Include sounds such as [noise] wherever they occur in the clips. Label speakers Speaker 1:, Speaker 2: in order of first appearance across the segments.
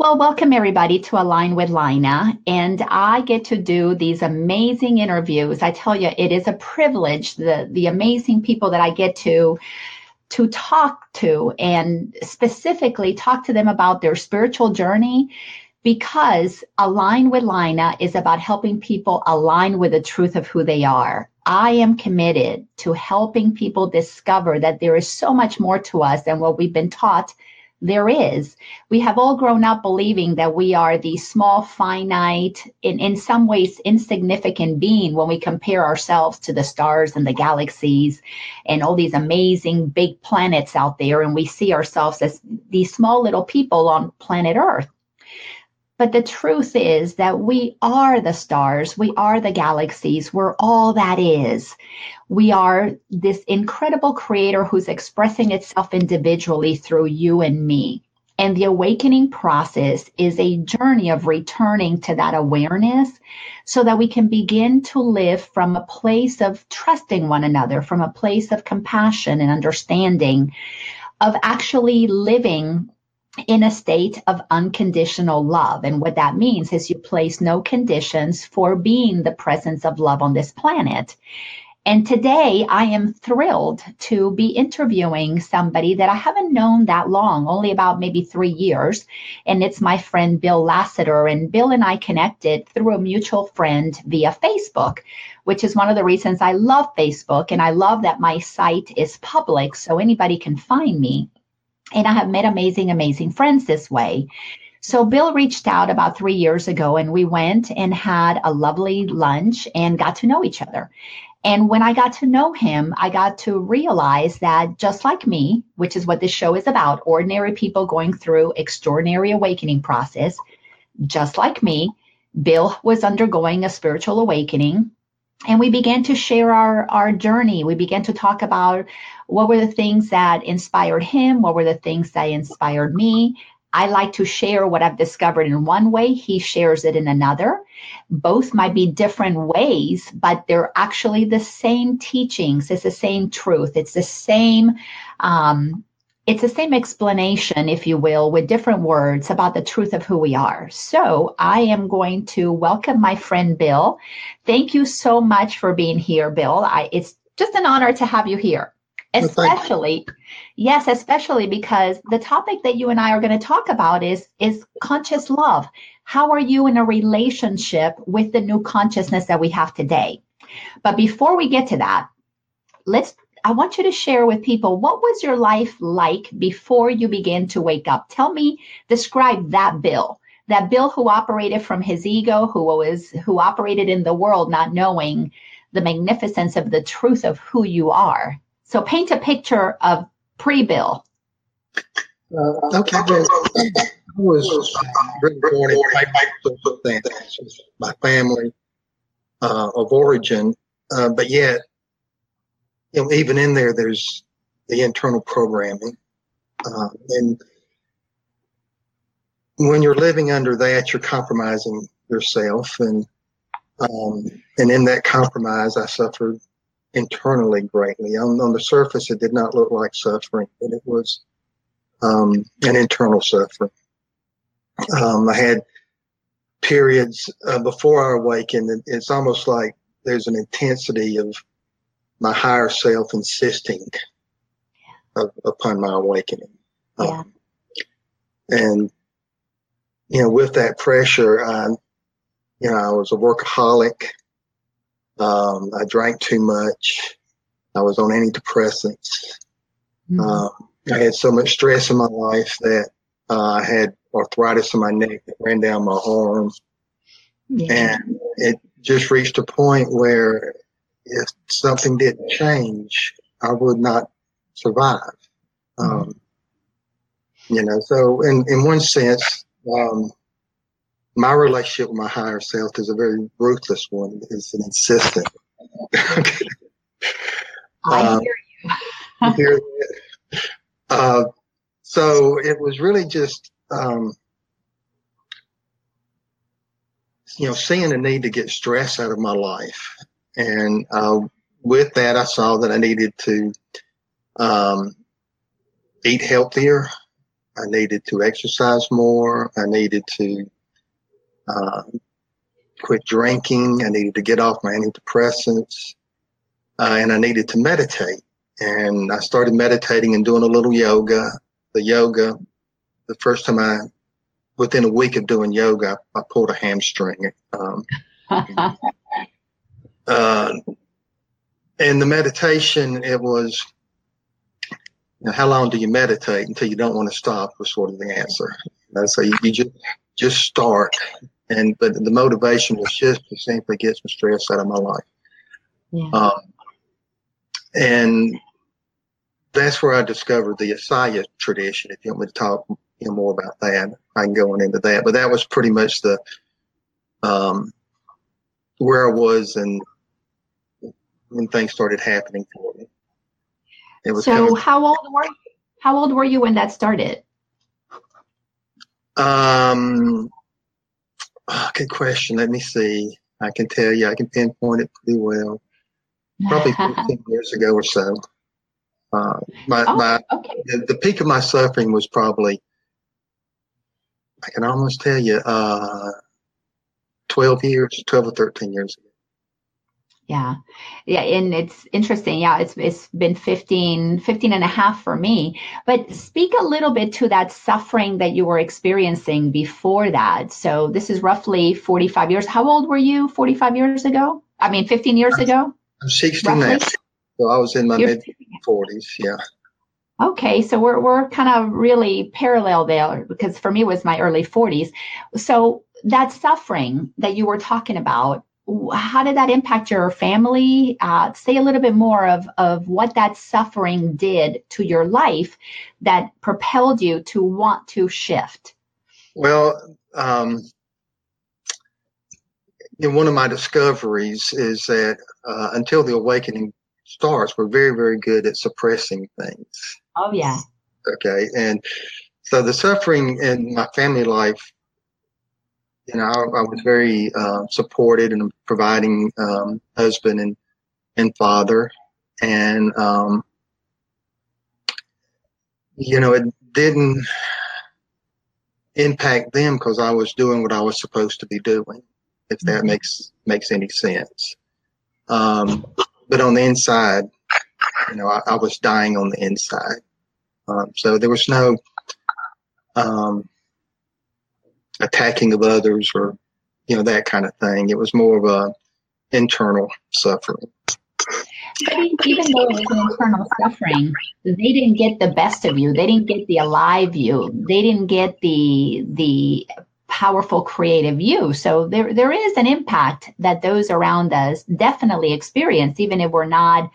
Speaker 1: Well, welcome everybody to Align with Lina. And I get to do these amazing interviews. I tell you, it is a privilege, the, the amazing people that I get to to talk to and specifically talk to them about their spiritual journey because Align with Lina is about helping people align with the truth of who they are. I am committed to helping people discover that there is so much more to us than what we've been taught there is. We have all grown up believing that we are the small, finite, in, in some ways insignificant being when we compare ourselves to the stars and the galaxies and all these amazing big planets out there. And we see ourselves as these small little people on planet Earth. But the truth is that we are the stars, we are the galaxies, we're all that is. We are this incredible creator who's expressing itself individually through you and me. And the awakening process is a journey of returning to that awareness so that we can begin to live from a place of trusting one another, from a place of compassion and understanding, of actually living in a state of unconditional love. And what that means is you place no conditions for being the presence of love on this planet. And today I am thrilled to be interviewing somebody that I haven't known that long, only about maybe three years. And it's my friend Bill Lassiter. And Bill and I connected through a mutual friend via Facebook, which is one of the reasons I love Facebook. And I love that my site is public so anybody can find me. And I have met amazing, amazing friends this way. So Bill reached out about three years ago and we went and had a lovely lunch and got to know each other. And when I got to know him, I got to realize that just like me, which is what this show is about, ordinary people going through extraordinary awakening process, just like me, Bill was undergoing a spiritual awakening and we began to share our our journey. We began to talk about what were the things that inspired him what were the things that inspired me. I like to share what i've discovered in one way he shares it in another. Both might be different ways but they're actually the same teachings. It's the same truth. It's the same um, it's the same explanation, if you will, with different words about the truth of who we are. So I am going to welcome my friend Bill. Thank you so much for being here, Bill. I, it's just an honor to have you here. Especially, well, yes, especially because the topic that you and I are going to talk about is is conscious love. How are you in a relationship with the new consciousness that we have today? But before we get to that, let's I want you to share with people what was your life like before you began to wake up? Tell me, describe that Bill, that Bill who operated from his ego, who was who operated in the world not knowing the magnificence of the truth of who you are. So paint a picture of pre-Bill.
Speaker 2: Uh, okay, I was really born in circumstances, my family uh, of origin, uh, but yet you know, even in there, there's the internal programming. Uh, and when you're living under that, you're compromising yourself. And, um, and in that compromise, I suffered internally greatly. On, on the surface, it did not look like suffering, but it was um, an internal suffering. Um, I had periods uh, before I awakened. It's almost like there's an intensity of my higher self insisting of, upon my awakening. Yeah. Um, and, you know, with that pressure, I, you know, I was a workaholic. Um, I drank too much. I was on antidepressants. Mm-hmm. Um, I had so much stress in my life that uh, I had arthritis in my neck that ran down my arms. Yeah. And it just reached a point where if something didn't change, I would not survive. Mm-hmm. Um, you know, so in, in one sense, um, my relationship with my higher self is a very ruthless one. It's an insistent. [laughs]
Speaker 1: I uh, hear you. [laughs] hear
Speaker 2: uh, so it was really just, um, you know, seeing the need to get stress out of my life and uh, with that, I saw that I needed to um, eat healthier, I needed to exercise more. I needed to uh, quit drinking. I needed to get off my antidepressants. Uh, and I needed to meditate. And I started meditating and doing a little yoga. The yoga, the first time I, within a week of doing yoga, I pulled a hamstring. Um, [laughs] uh, and the meditation, it was, you know, how long do you meditate until you don't want to stop was sort of the answer. And so you, you just, just start. And, but the motivation was just to simply get some stress out of my life. Yeah. Um, and that's where I discovered the Ishaya tradition. If you want me to talk you know, more about that, I can go on into that. But that was pretty much the um, where I was and when things started happening for me.
Speaker 1: It was so coming. how old were you? How old were you when that started?
Speaker 2: Um, oh, good question. Let me see. I can tell you. I can pinpoint it pretty well. Probably 15 [laughs] years ago or so. Uh, my, oh, my okay. the, the, peak of my suffering was probably, I can almost tell you, uh, 12 years, 12 or 13 years ago.
Speaker 1: Yeah. Yeah. And it's interesting. Yeah. It's, it's been 15, 15 and a half for me, but speak a little bit to that suffering that you were experiencing before that. So this is roughly 45 years. How old were you 45 years ago? I mean, 15 years ago?
Speaker 2: I'm 69. So I was in my mid 40s. Yeah.
Speaker 1: Okay, so we're we're kind of really parallel there because for me it was my early 40s. So that suffering that you were talking about, how did that impact your family? Uh, say a little bit more of of what that suffering did to your life that propelled you to want to shift.
Speaker 2: Well, um, one of my discoveries is that uh, until the awakening starts, we're very, very good at suppressing things.
Speaker 1: Oh, yeah.
Speaker 2: Okay. And so the suffering in my family life, you know, I, I was very uh, supported and providing um, husband and, and father. And, um, you know, it didn't impact them because I was doing what I was supposed to be doing, if that mm-hmm. makes makes any sense. Um, but on the inside, you know, I, I was dying on the inside. Um, so there was no um, attacking of others or, you know, that kind of thing. It was more of a internal suffering.
Speaker 1: But even though it was internal suffering, they didn't get the best of you. They didn't get the alive you. They didn't get the the powerful creative you. So there there is an impact that those around us definitely experience, even if we're not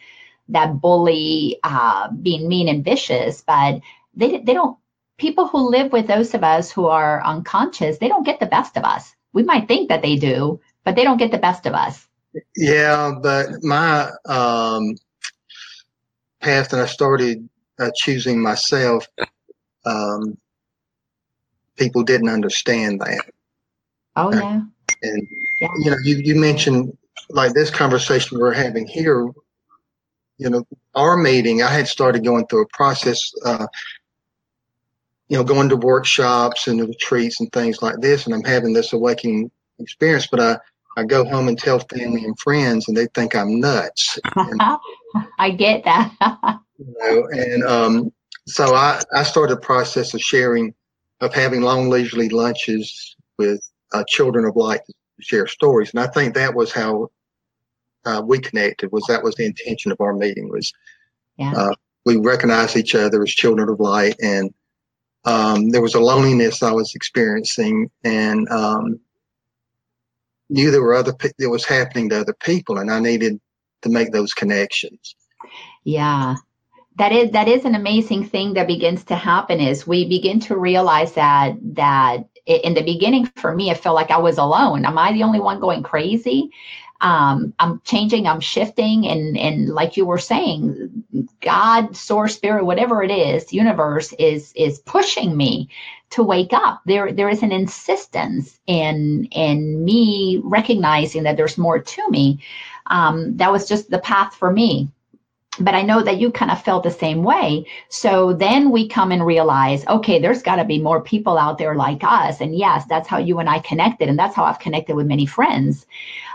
Speaker 1: that bully uh, being mean and vicious. But they they don't. People who live with those of us who are unconscious, they don't get the best of us. We might think that they do, but they don't get the best of us.
Speaker 2: Yeah, but my um, path that I started uh, choosing myself um, people didn't understand that.
Speaker 1: Oh yeah.
Speaker 2: And yeah. you know, you, you mentioned like this conversation we're having here, you know, our meeting, I had started going through a process, uh, you know, going to workshops and retreats and things like this, and I'm having this awakening experience, but I, I go home and tell family and friends, and they think I'm nuts. And, [laughs]
Speaker 1: I get that. [laughs]
Speaker 2: you know, and um, so I, I started a process of sharing of having long leisurely lunches with uh, children of light to share stories. And I think that was how uh, we connected. Was that was the intention of our meeting? Was yeah. uh, we recognized each other as children of light, and um, there was a loneliness I was experiencing, and um, knew there were other that was happening to other people, and I needed to make those connections.
Speaker 1: Yeah, that is that is an amazing thing that begins to happen is we begin to realize that that in the beginning for me it felt like i was alone. Am i the only one going crazy um, i'm changing i'm shifting and and like you were saying god source spirit whatever it is universe is is pushing me to wake up. There there is an insistence in in me recognizing that there's more to me. Um, that was just the path for me but I know that you kind of felt the same way. So then we come and realize, okay, there's got to be more people out there like us. And yes, that's how you and I connected. And that's how I've connected with many friends.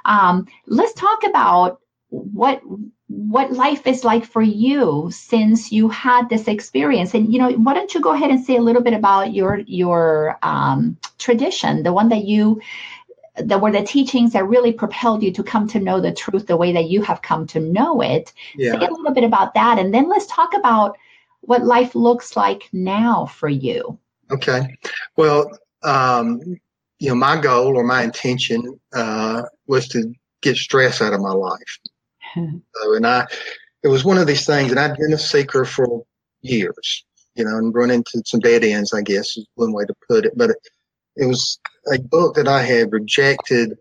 Speaker 1: Um, let's talk about what what life is like for you since you had this experience and you know why don't you go ahead and say a little bit about your your um, tradition the one that you that were the teachings that really propelled you to come to know the truth the way that you have come to know it. Yeah. Say a little bit about that. And then let's talk about what life looks like now for you.
Speaker 2: Okay. Well, um, you know, my goal or my intention uh, was to get stress out of my life. [laughs] so, and I, it was one of these things, and I'd been a seeker for years, you know, and run into some dead ends, I guess is one way to put it. But it, was a book that I had rejected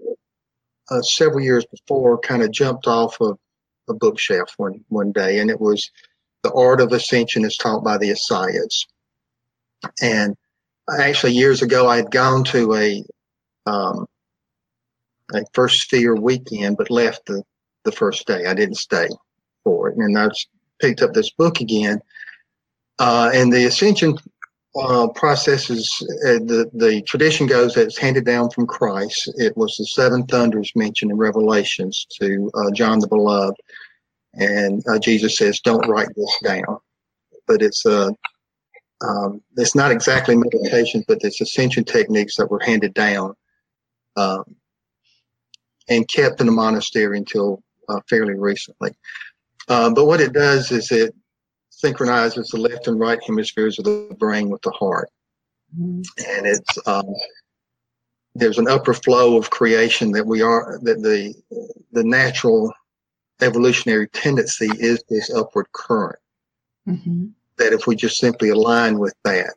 Speaker 2: uh, several years before, kind of jumped off of a bookshelf one, one day, and it was The Art of Ascension is Taught by the Ishayas. And actually, years ago, I had gone to a um, a first sphere weekend, but left the, the first day. I didn't stay for it. And I picked up this book again. Uh, and the Ascension uh, processes, uh, the, the tradition goes that it's handed down from Christ. It was the seven thunders mentioned in Revelations to uh, John the Beloved. And uh, Jesus says, don't write this down. But it's uh, um, it's not exactly meditation, but it's ascension techniques that were handed down um, and kept in the monastery until uh, fairly recently. Uh, but what it does is it synchronizes the left and right hemispheres of the brain with the heart. Mm-hmm. And it's um, there's an upper flow of creation that we are that the the natural evolutionary tendency is this upward current. Mm-hmm. That if we just simply align with that,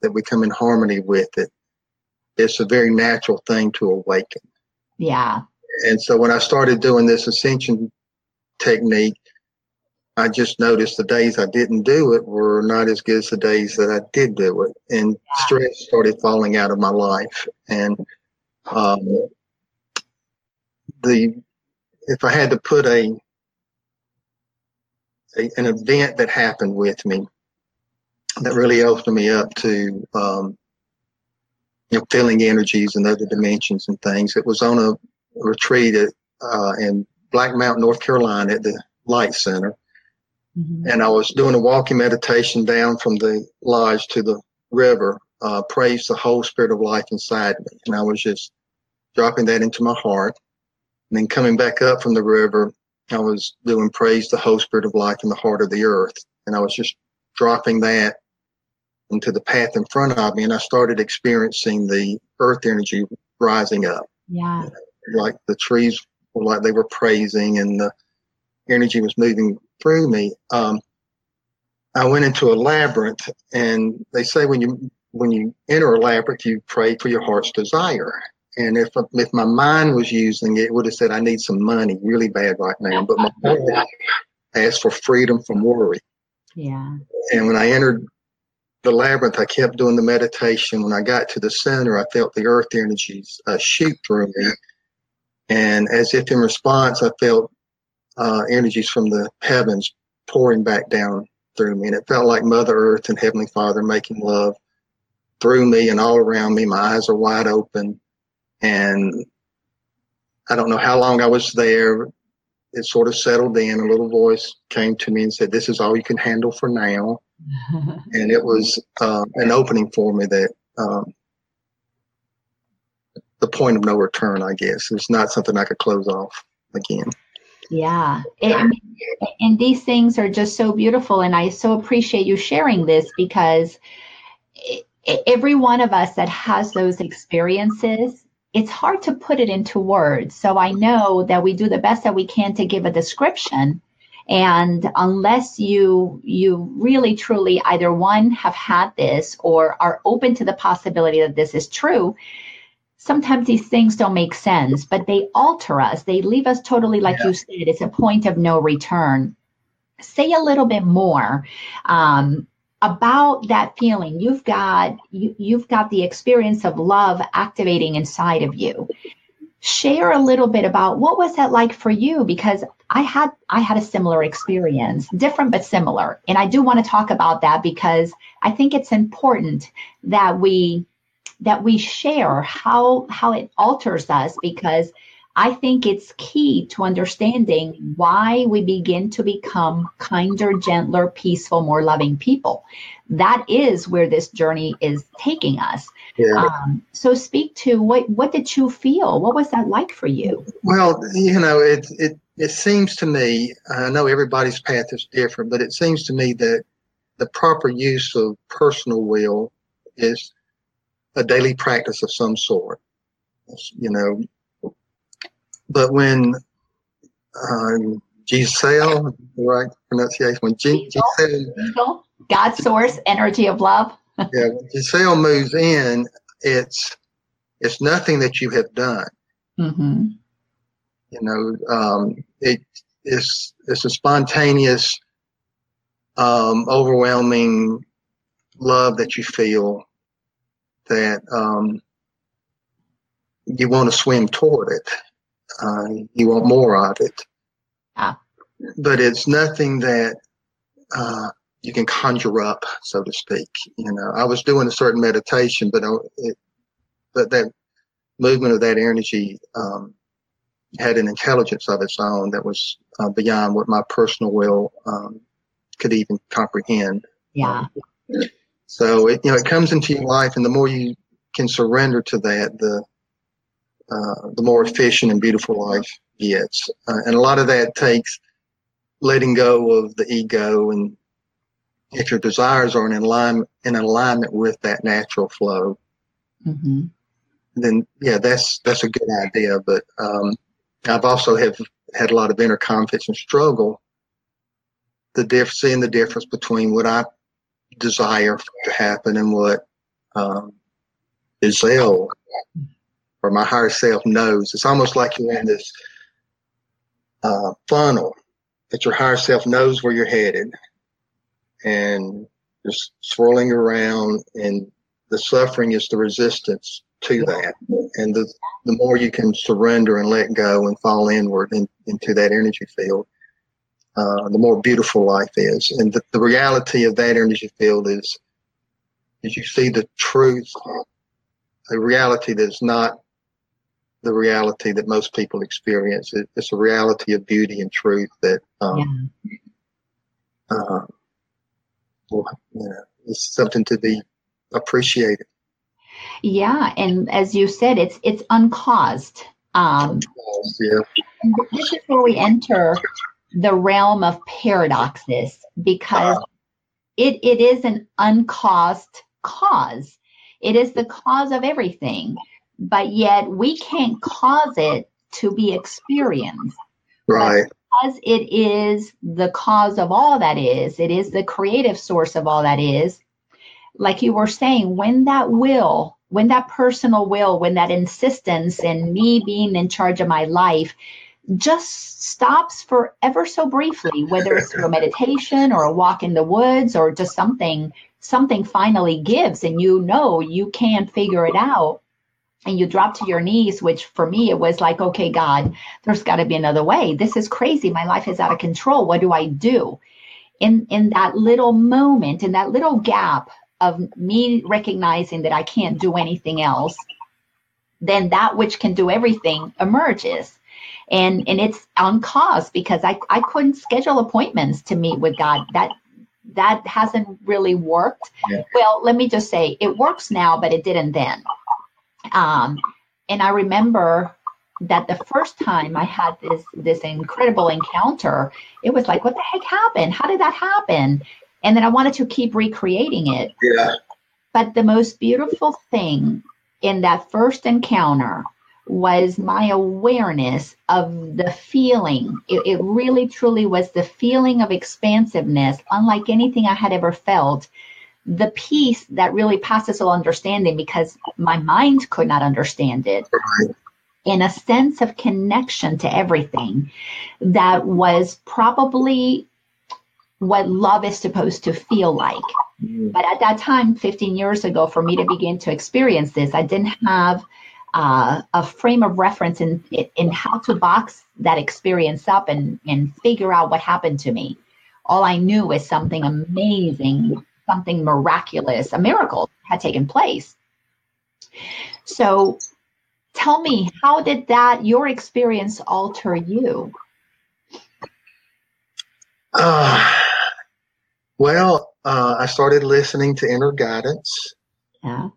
Speaker 2: that we come in harmony with it, it's a very natural thing to awaken.
Speaker 1: Yeah.
Speaker 2: And so when I started doing this ascension technique, I just noticed the days I didn't do it were not as good as the days that I did do it, and stress started falling out of my life. And um, the if I had to put a, a, an event that happened with me that really opened me up to um, you know feeling energies and other dimensions and things. It was on a retreat at, uh, in Black Mountain, North Carolina, at the Light Center Mm-hmm. And I was doing a walking meditation down from the lodge to the river, uh, praise the whole spirit of life inside me. And I was just dropping that into my heart. And then coming back up from the river, I was doing praise the whole spirit of life in the heart of the earth. And I was just dropping that into the path in front of me. And I started experiencing the earth energy rising up.
Speaker 1: Yeah.
Speaker 2: Like the trees were like they were praising and the energy was moving through me. Um, I went into a labyrinth, and they say when you when you enter a labyrinth, you pray for your heart's desire. And if if my mind was using it, it would have said, "I need some money really bad right now." But my heart asked for freedom from worry.
Speaker 1: Yeah.
Speaker 2: And when I entered the labyrinth, I kept doing the meditation. When I got to the center, I felt the earth energies uh, shoot through me, and as if in response, I felt uh, energies from the heavens pouring back down through me. And it felt like Mother Earth and Heavenly Father making love through me and all around me. My eyes are wide open. And I don't know how long I was there. It sort of settled in. A little voice came to me and said, This is all you can handle for now. [laughs] and it was uh, an opening for me that um, the point of no return, I guess. It's not something I could close off again.
Speaker 1: Yeah. It, and these things are just so beautiful. And I so appreciate you sharing this because every one of us that has those experiences, it's hard to put it into words. So I know that we do the best that we can to give a description. And unless you you really truly either one have had this or are open to the possibility that this is true, sometimes these things don't make sense, but they alter us. They leave us totally, like yeah. you said, it's a point of no return. Say a little bit more um, about that feeling. You've got you, you've got the experience of love activating inside of you. share a little bit about what was that like for you because I had I had a similar experience, different but similar. And I do want to talk about that because I think it's important that we that we share how how it alters us because I think it's key to understanding why we begin to become kinder, gentler, peaceful, more loving people. That is where this journey is taking us. Yeah. Um, so, speak to what what did you feel? What was that like for you?
Speaker 2: Well, you know, it it it seems to me. I know everybody's path is different, but it seems to me that the proper use of personal will is a daily practice of some sort. You know, but when um, Giselle, right pronunciation, when G-
Speaker 1: Giselle, God source, energy of love. [laughs]
Speaker 2: yeah, when Giselle moves in, it's it's nothing that you have done. Mm-hmm. You know, um, it is it's a spontaneous, um, overwhelming love that you feel that um, you want to swim toward it. Uh, you want more of it. Ah. But it's nothing that uh, you can conjure up, so to speak. You know, I was doing a certain meditation, but it, but that movement of that energy um, had an intelligence of its own that was uh, beyond what my personal will um, could even comprehend.
Speaker 1: Yeah.
Speaker 2: Um, so it you know it comes into your life, and the more you can surrender to that, the uh, the more efficient and beautiful life gets. Uh, and a lot of that takes letting go of the ego, and if your desires are in alignment in alignment with that natural flow, mm-hmm. then yeah, that's that's a good idea. But um, I've also have had a lot of inner conflicts and struggle. The diff- seeing the difference between what I desire to happen and what um, Giselle or my higher self knows. It's almost like you're in this uh, funnel that your higher self knows where you're headed and just swirling around and the suffering is the resistance to that. And the, the more you can surrender and let go and fall inward in, into that energy field, uh, the more beautiful life is. And the, the reality of that energy field is, is you see the truth, a reality that's not the reality that most people experience. It, it's a reality of beauty and truth that, um, yeah. uh, well, know, it's something to be appreciated.
Speaker 1: Yeah, and as you said, it's it's uncaused. Um, yeah. This is where we enter the realm of paradoxes because uh, it, it is an uncaused cause. It is the cause of everything, but yet we can't cause it to be experienced.
Speaker 2: Right. But
Speaker 1: because it is the cause of all that is, it is the creative source of all that is. Like you were saying, when that will, when that personal will, when that insistence in me being in charge of my life just stops for ever so briefly, whether it's through a meditation or a walk in the woods or just something, something finally gives and you know you can't figure it out and you drop to your knees, which for me, it was like, okay, God, there's got to be another way. This is crazy. My life is out of control. What do I do? In, in that little moment, in that little gap of me recognizing that I can't do anything else, then that which can do everything emerges. And, and it's on cause because I, I couldn't schedule appointments to meet with God. That that hasn't really worked. Yeah. Well, let me just say it works now, but it didn't then. Um, and I remember that the first time I had this this incredible encounter, it was like, what the heck happened? How did that happen? And then I wanted to keep recreating it.
Speaker 2: Yeah.
Speaker 1: But the most beautiful thing in that first encounter was my awareness of the feeling. It, it, really truly was the feeling of expansiveness, unlike anything I had ever felt the peace that really passes all understanding because my mind could not understand it. In a sense of connection to everything that was probably what love is supposed to feel like. Mm. But at that time, 15 years ago, for me to begin to experience this, I didn't have uh, a frame of reference in in how to box that experience up and and figure out what happened to me. All I knew was something amazing, something miraculous, a miracle had taken place. So tell me, how did that your experience alter you?
Speaker 2: Uh, well, uh, I started listening to inner guidance.
Speaker 1: Yeah.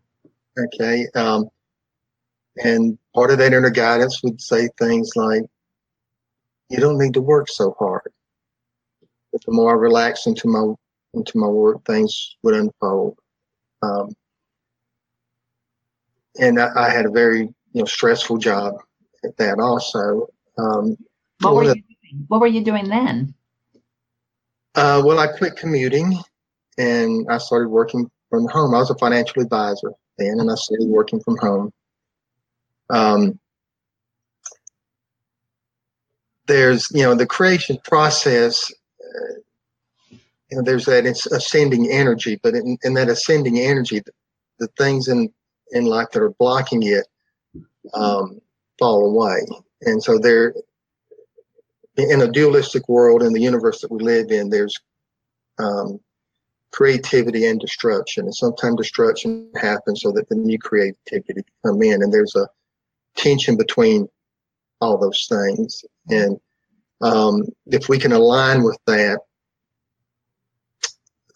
Speaker 2: Okay. Um, and part of that inner guidance would say things like, you don't need to work so hard. But the more I relaxed into my into my work, things would unfold. Um, and I, I, had a very you know stressful job at that also. Um,
Speaker 1: what were you doing? What were you doing then?
Speaker 2: Uh, well, I quit commuting and I started working from home. I was a financial advisor then, and I started working from home. Um, there's, you know, the creation process. Uh, you know, there's that ascending energy, but in, in that ascending energy, the, the, things in in life that are blocking it um, fall away, and so there in a dualistic world in the universe that we live in, there's um, creativity and destruction, and sometimes destruction happens so that the new creativity can come in, and there's a tension between all those things. And um, if we can align with that,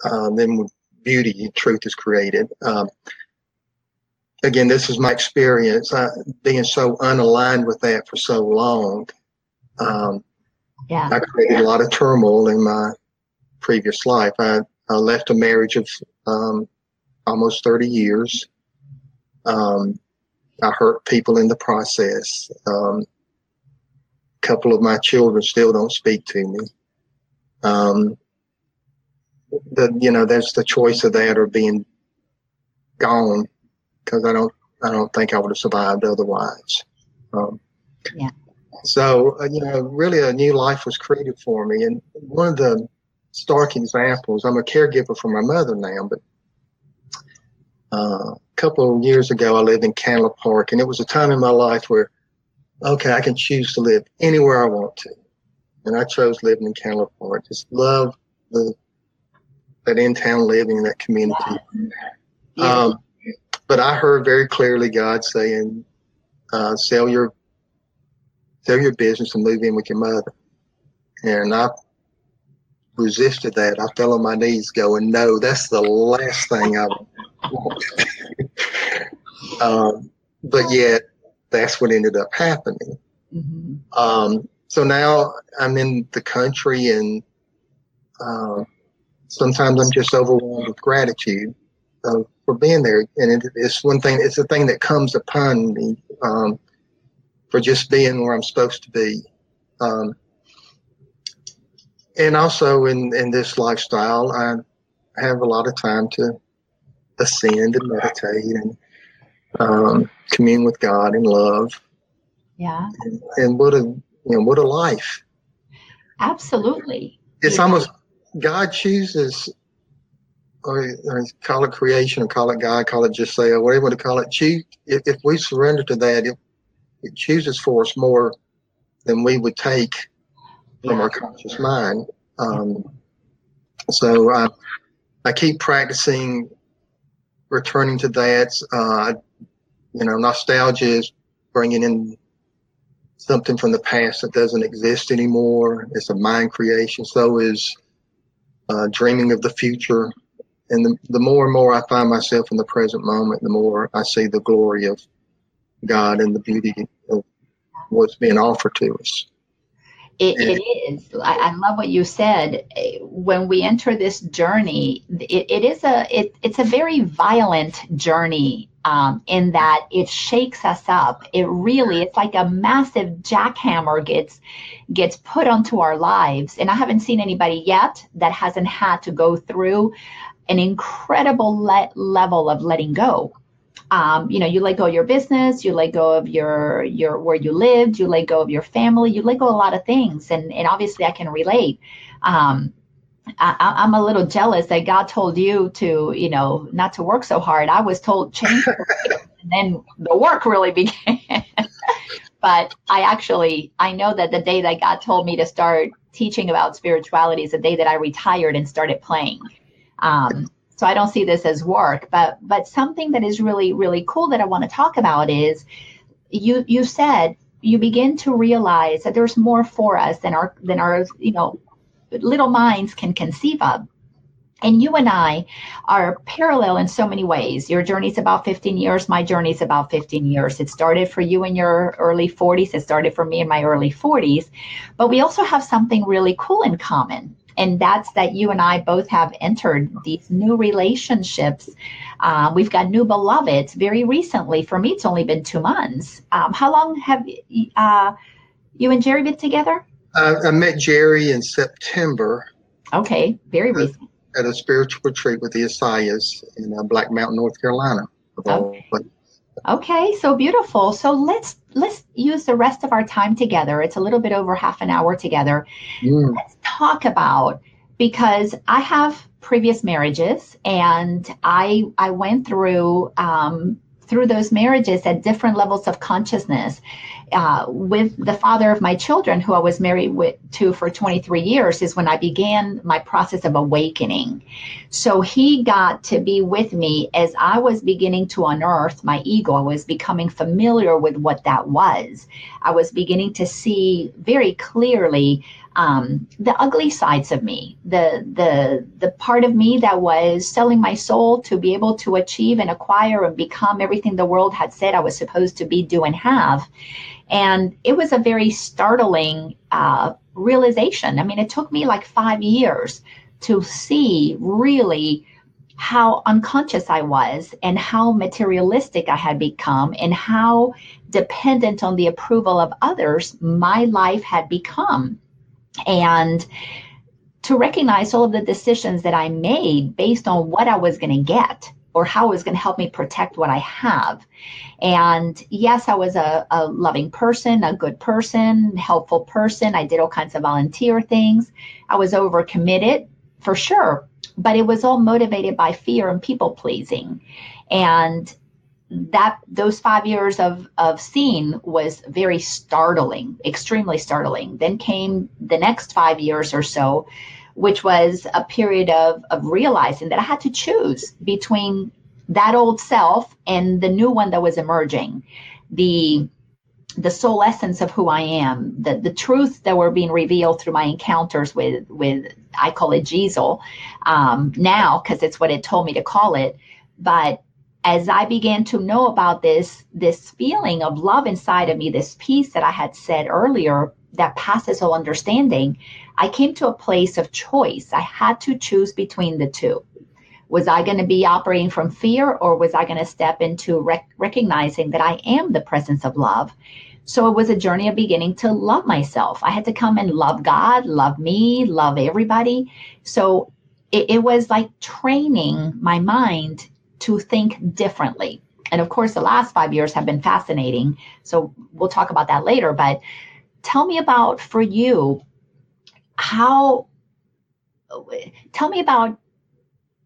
Speaker 2: um, then beauty, and truth is created. Um, again, this is my experience. I, being so unaligned with that for so long, um,
Speaker 1: yeah. I
Speaker 2: created a lot of turmoil in my previous life. I, I left a marriage of um, almost 30 years. Um, I hurt people in the process. Um, a couple of my children still don't speak to me. Um, the you know there's the choice of that or being gone because I don't I don't think I would have survived otherwise. Um,
Speaker 1: yeah.
Speaker 2: So, uh, you know, really a new life was created for me. And one of the stark examples, I'm a caregiver for my mother now, but uh, couple of years ago, I lived in Candler Park, and it was a time in my life where, okay, I can choose to live anywhere I want to. And I chose living in Candler Park. Just love the that in town living, that community. Yeah. Um, but I heard very clearly God saying, uh, sell your sell your business and move in with your mother. And I resisted that. I fell on my knees going, no, that's the last thing I want. Um, but yet, that's what ended up happening. Mm-hmm. Um, so now I'm in the country and uh, sometimes I'm just overwhelmed with gratitude uh, for being there. And it, it's one thing, it's a thing that comes upon me. Um, for just being where I'm supposed to be. Um, and also in, in this lifestyle, I have a lot of time to ascend and meditate and um, commune with God in love.
Speaker 1: Yeah.
Speaker 2: And, and, what a you know what a life.
Speaker 1: Absolutely.
Speaker 2: It's yeah. almost God chooses or, or, call it creation or call it God, call it just say or whatever you want to call it. Choose if, if we surrender to that, it, it chooses for us more than we would take from our conscious mind. Um, so I, I keep practicing returning to that. Uh, you know, nostalgia is bringing in something from the past that doesn't exist anymore. It's a mind creation. So is uh, dreaming of the future. And the, the more and more I find myself in the present moment, the more I see the glory of God and the beauty of what's being offered to us.
Speaker 1: It, it is. I, I, love what you said. When we enter this journey, it, it is a it, it's a very violent journey um, in that it shakes us up. It really it's like a massive jackhammer gets gets put onto our lives. And I haven't seen anybody yet that hasn't had to go through an incredible le- level of letting go um, you know you let go of your business you let go of your your where you lived you let go of your family you let go of a lot of things and and obviously i can relate um, I, am a little jealous that God told you to, you know, not to work so hard. I was told change [laughs] and then the work really [laughs] began. but I actually I know that the day that God told me to start teaching about spirituality is the day that I retired and started playing. Um, so I don't see this as work, but but something that is really really cool that I want to talk about is you you said you begin to realize that there's more for us than our than our you know little minds can conceive of. And you and I are parallel in so many ways. Your journey's about 15 years. My journey's about 15 years. It started for you in your early 40s. It started for me in my early 40s. But we also have something really cool in common. And that's that you and I both have entered these new relationships. Uh, we've got new beloveds very recently. For me, it's only been two months. Um, how long have uh, you and Jerry been together?
Speaker 2: Uh, I met Jerry in September.
Speaker 1: Okay, very recent
Speaker 2: at a spiritual retreat with the Ishayas in uh, Black Mountain, North Carolina.
Speaker 1: Okay. Okay, so beautiful. So let's let's use the rest of our time together. It's a little bit over half an hour together. Mm. Let's talk about because I have previous marriages and I I went through um, through those marriages at different levels of consciousness. Uh, with the father of my children, who I was married with, to for 23 years, is when I began my process of awakening. So he got to be with me as I was beginning to unearth my ego. I was becoming familiar with what that was. I was beginning to see very clearly um, the ugly sides of me, the the the part of me that was selling my soul to be able to achieve and acquire and become everything the world had said I was supposed to be, do, and have. And it was a very startling uh, realization. I mean, it took me like five years to see really how unconscious I was and how materialistic I had become and how dependent on the approval of others my life had become and to recognize all of the decisions that I made based on what I was going to get or how it was going to help me protect what I have. And yes, I was a, a, loving person, a good person, helpful person. I did all kinds of volunteer things. I was overcommitted for sure, but it was all motivated by fear and people pleasing. And that those five years of of seeing was very startling extremely startling then came the next five years or so which was a period of of realizing that i had to choose between that old self and the new one that was emerging the the soul essence of who I am, the the truth that were being revealed through my encounters with with I call it Jiesel um, now because it's what it told me to call it. But as I began to know about this, this feeling of love inside of me, this peace that I had said earlier that passes all understanding, I came to a place of choice. I had to choose between the two. Was I going to be operating from fear or was I going to step into rec- recognizing that I am the presence of love? So it was a journey of beginning to love myself. I had to come and love God, love me, love everybody. So it, it was like training my mind to think differently. And of course, the last five years have been fascinating. So we'll talk about that later. But tell me about for you how, tell me about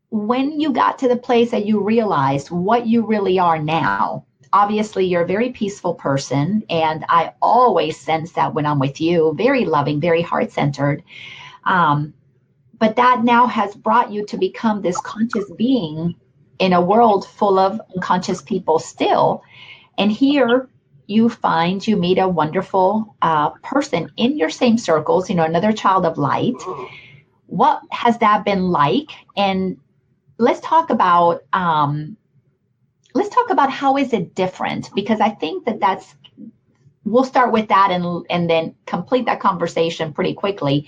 Speaker 1: when you got to the place that you realized what you really are now. Obviously, you're a very peaceful person. And I always sense that when I'm with you, very loving, very heart centered. Um, but that now has brought you to become this conscious being in a world full of unconscious people still. And here you find you meet a wonderful uh, person in your same circles, you know, another child of light. What has that been like? And let's talk about um, let's talk about how is it different because I think that that's we'll start with that and and then complete that conversation pretty quickly.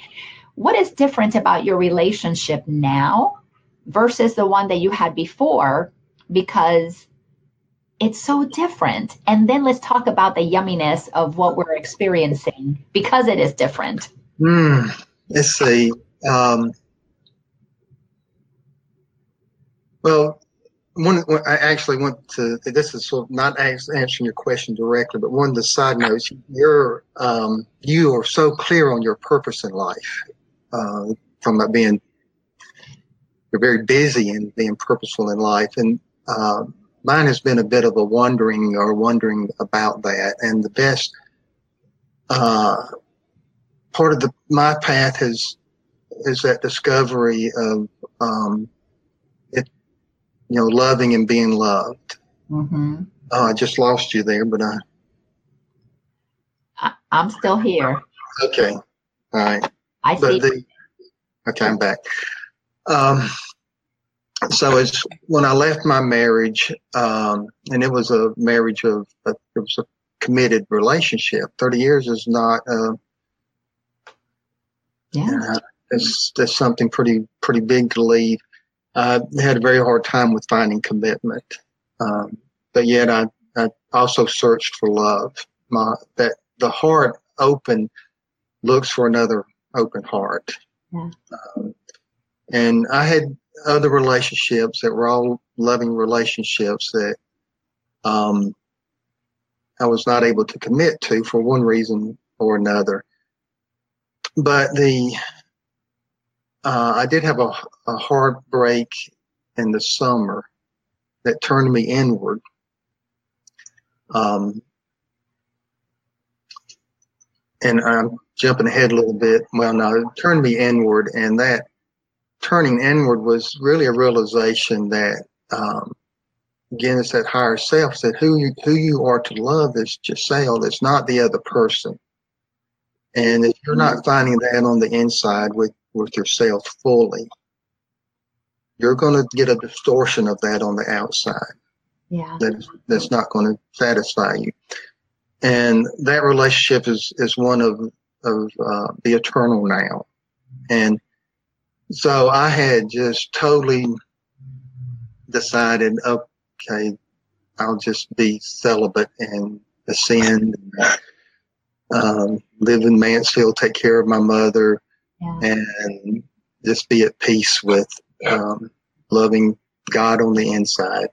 Speaker 1: What is different about your relationship now versus the one that you had before because it's so different. And then let's talk about the yumminess of what we're experiencing because it is different.
Speaker 2: Mm, let's see. Um, well, one, one, I actually want to. This is sort of not answering your question directly, but one of the side notes. You're um, you are so clear on your purpose in life, uh, from being you're very busy and being purposeful in life. And uh, mine has been a bit of a wondering or wondering about that. And the best uh, part of the my path has is that discovery of um, it, you know, loving and being loved. Mm-hmm. Oh, I just lost you there, but I,
Speaker 1: I I'm still here.
Speaker 2: Okay, all right.
Speaker 1: I see. But the,
Speaker 2: okay, I'm back. Um, so it's when I left my marriage, um, and it was a marriage of a, it was a committed relationship. Thirty years is not. Uh,
Speaker 1: yeah.
Speaker 2: It's that's something pretty pretty big to leave. I had a very hard time with finding commitment, um, but yet I, I also searched for love. My that the heart open looks for another open heart.
Speaker 1: Yeah.
Speaker 2: Um, and I had other relationships that were all loving relationships that um, I was not able to commit to for one reason or another. But the uh, I did have a, a heartbreak in the summer that turned me inward. Um, and I'm jumping ahead a little bit. Well, no, it turned me inward, and that turning inward was really a realization that, um, again, it's that higher self that who you who you are to love is yourself. It's not the other person. And if you're not finding that on the inside with with yourself fully, you're going to get a distortion of that on the outside.
Speaker 1: Yeah.
Speaker 2: That, that's not going to satisfy you. And that relationship is, is one of, of uh, the eternal now. And so I had just totally decided, okay, I'll just be celibate and ascend, and, um, live in Mansfield, take care of my mother,
Speaker 1: yeah.
Speaker 2: and just be at peace with um, loving God on the inside.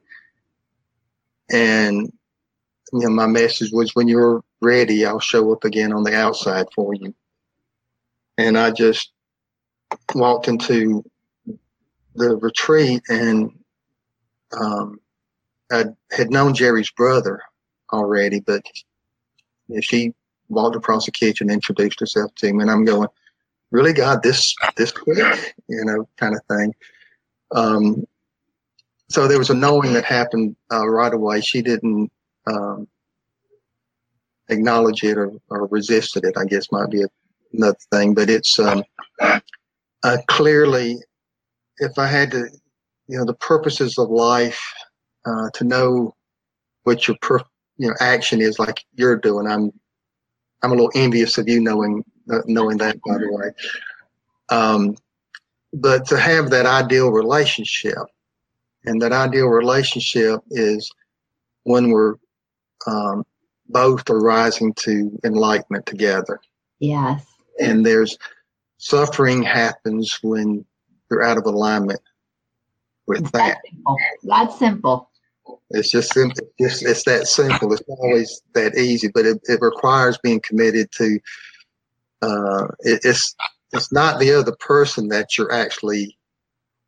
Speaker 2: And you know, my message was when you're ready, I'll show up again on the outside for you. And I just walked into the retreat and um, I had known Jerry's brother already, but she walked across the kitchen, introduced herself to me, and I'm going, really God this this quick, [laughs] you know, kind of thing. Um, so there was a knowing that happened uh, right away. She didn't um, acknowledge it or, or resisted it. I guess might be another thing, but it's um, uh, clearly, if I had to, you know, the purposes of life uh, to know what your per, you know action is, like you're doing. I'm I'm a little envious of you knowing uh, knowing that, by the way. Um, but to have that ideal relationship, and that ideal relationship is when we're um, both are rising to enlightenment together.
Speaker 1: Yes.
Speaker 2: And there's suffering happens when you're out of alignment with
Speaker 1: it's
Speaker 2: that.
Speaker 1: Simple. That's simple.
Speaker 2: It's just simple. It's, it's that simple. It's always that easy, but it, it requires being committed to uh, it, it's it's not the other person that you're actually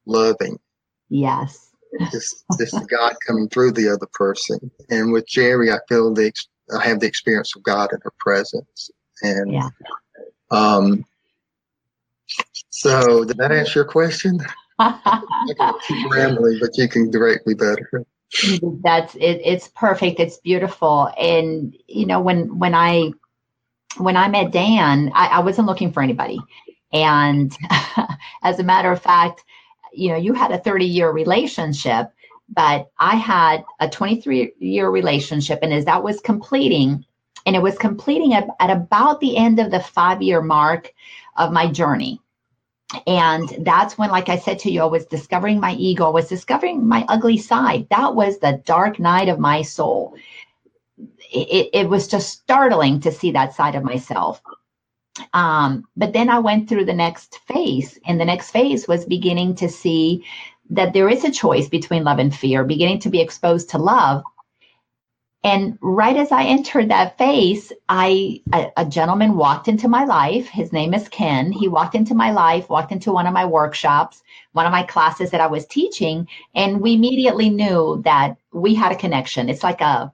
Speaker 2: loving.
Speaker 1: Yes.
Speaker 2: It's it's God coming through the other person. And with Jerry, I feel the I have the experience of God in her presence. And
Speaker 1: yeah.
Speaker 2: um, so did that answer your question? I can keep rambling, but you can direct me better.
Speaker 1: That's it. It's perfect. It's beautiful. And you know, when when I when I met Dan, I, I wasn't looking for anybody. And [laughs] as a matter of fact, you know, you had a 30 year relationship, but I had a 23 year relationship. And as that was completing, and it was completing at, at about the end of the five year mark of my journey. And that's when, like I said to you, I was discovering my ego, I was discovering my ugly side. That was the dark night of my soul it, it was just startling to see that side of myself. Um, but then I went through the next phase, and the next phase was beginning to see that there is a choice between love and fear, beginning to be exposed to love. And right as I entered that phase, I a, a, gentleman walked into my life. His name is Ken. He walked into my life, walked into one of my workshops, one of my classes that I was teaching, and we immediately knew that we had a connection. It's like a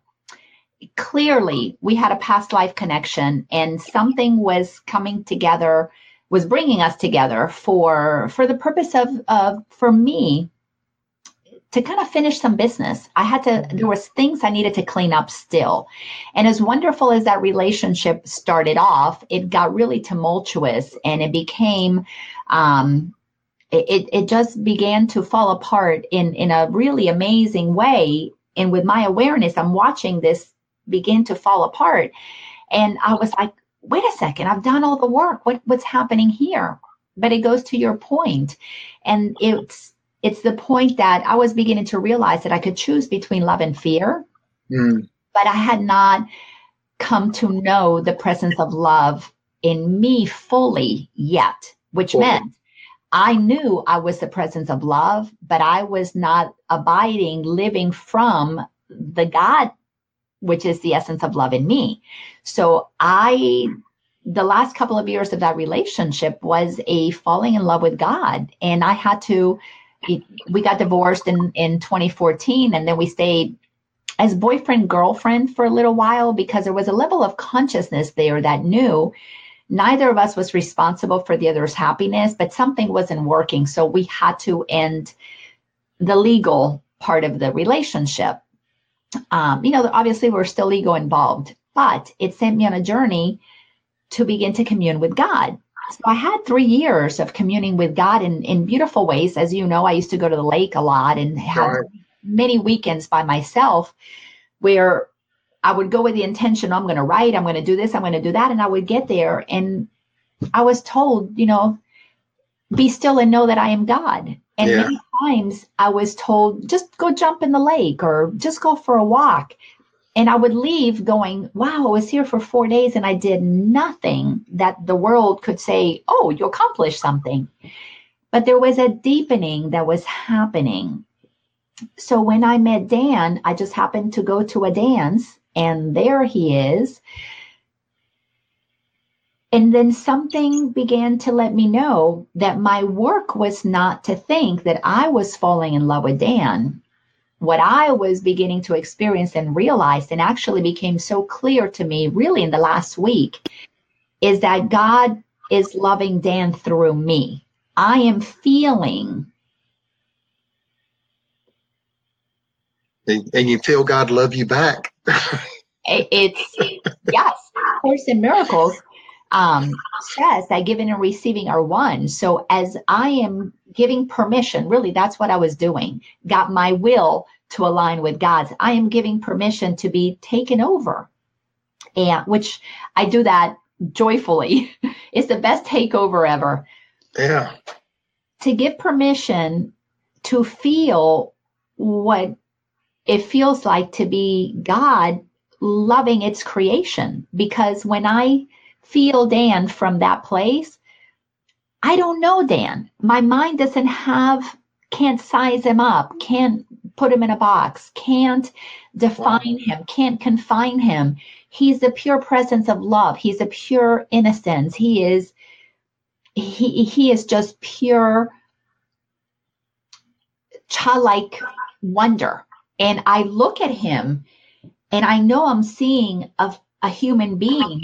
Speaker 1: clearly we had a past life connection and something was coming together was bringing us together for for the purpose of of for me to kind of finish some business i had to there was things i needed to clean up still. And as wonderful as that relationship started off it got really tumultuous and it became um it, it just began to fall apart in in a really amazing way. And with my awareness i'm watching this begin to fall apart. And i was like wait a second i've done all the work. What what's happening here? But it goes to your point. And it's it's the point that I was beginning to realize that I could choose between love and fear, mm. but I had not come to know the presence of love in me fully yet, which meant I knew I was the presence of love, but I was not abiding, living from the God, which is the essence of love in me. So I, the last couple of years of that relationship was a falling in love with God. And I had to we got divorced in in 2014 and then we stayed as boyfriend girlfriend for a little while because there was a level of consciousness there that knew neither of us was responsible for the other's happiness but something wasn't working. So we had to end the legal part of the relationship. Um, you know obviously we're still legal involved but it sent me on a journey to begin to commune with god so I had three years of communing with God in, in beautiful ways. As you know, I used to go to the lake a lot and have right. many weekends by myself where I would go with the intention, I'm going to write, I'm going to do this, I'm going to do that. And I would get there and I was told, you know, be still and know that I am God. And yeah. many times I was told, just go jump in the lake or just go for a walk. And I would leave going, wow, I was here for four days and I did nothing that the world could say, oh, you accomplished something. But there was a deepening that was happening. So when I met Dan, I just happened to go to a dance and there he is. And then something began to let me know that my work was not to think that I was falling in love with Dan what I was beginning to experience and realize, and actually became so clear to me really in the last week, is that God is loving Dan through me. I am feeling.
Speaker 2: And you feel God love you back. [laughs]
Speaker 1: it's, yes, Course in Miracles um, says that giving and receiving are one. So as I am giving permission, really, that's what I was doing. Got my will to align with God's. I am giving permission to be taken over, and which I do that joyfully. [laughs] it's the best takeover ever.
Speaker 2: Yeah.
Speaker 1: To give permission to feel what it feels like to be God loving its creation. Because when I feel Dan from that place, I don't know Dan. My mind doesn't have, can't size him up, can't put him in a box, can't define him, can't confine him. He's the pure presence of love. He's a pure innocence. He is he he is just pure childlike wonder. And I look at him and I know I'm seeing a, a human being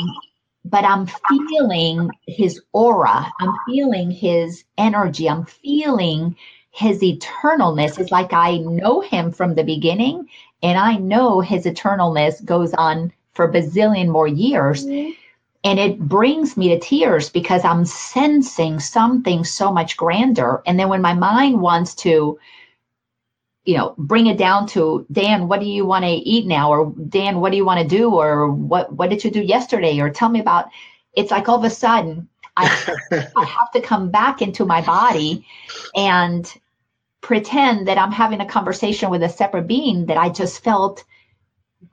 Speaker 1: but I'm feeling his aura. I'm feeling his energy. I'm feeling his eternalness. It's like I know him from the beginning and I know his eternalness goes on for a bazillion more years. Mm-hmm. And it brings me to tears because I'm sensing something so much grander. And then when my mind wants to, you know, bring it down to Dan, what do you want to eat now? Or Dan, what do you want to do? Or what what did you do yesterday? Or tell me about it's like all of a sudden I, [laughs] I have to come back into my body and pretend that I'm having a conversation with a separate being that I just felt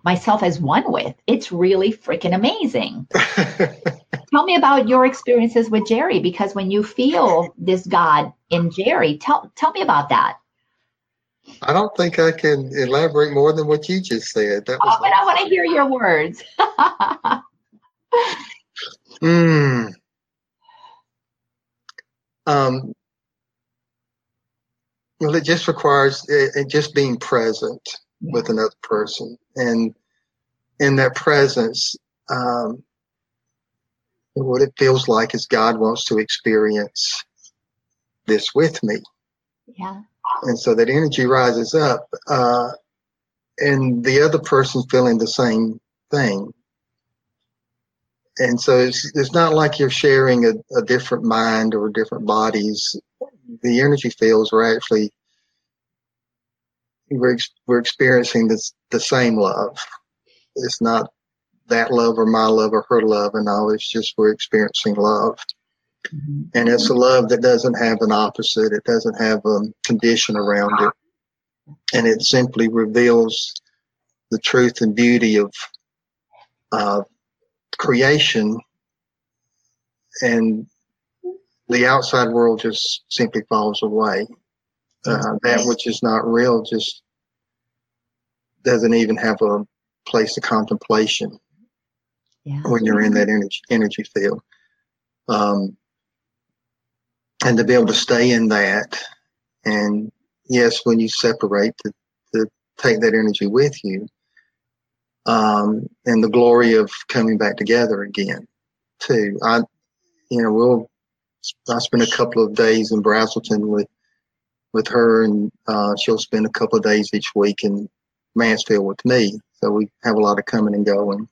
Speaker 1: myself as one with. It's really freaking amazing. [laughs] tell me about your experiences with Jerry because when you feel this God in Jerry, tell tell me about that.
Speaker 2: I don't think I can elaborate more than what you just said.
Speaker 1: That was oh, but I want to hear your words. [laughs]
Speaker 2: mm. Um, well, it just requires it, it just being present yeah. with another person, and in that presence, um, what it feels like is God wants to experience this with me.
Speaker 1: Yeah.
Speaker 2: And so that energy rises up, uh, and the other person's feeling the same thing. And so it's, it's not like you're sharing a, a different mind or different bodies. The energy fields are actually we're, we're experiencing this, the same love. It's not that love or my love or her love and all. It's just we're experiencing love. Mm-hmm. And it's a love that doesn't have an opposite. It doesn't have a condition around it. And it simply reveals the truth and beauty of uh, creation. And the outside world just simply falls away. Uh, that which is not real just doesn't even have a place of contemplation yeah. when you're in that energy energy field. Um, and to be able to stay in that, and yes, when you separate, to, to take that energy with you, um, and the glory of coming back together again, too. I, you know, we'll I spent a couple of days in Braselton with with her, and uh, she'll spend a couple of days each week in Mansfield with me. So we have a lot of coming and going.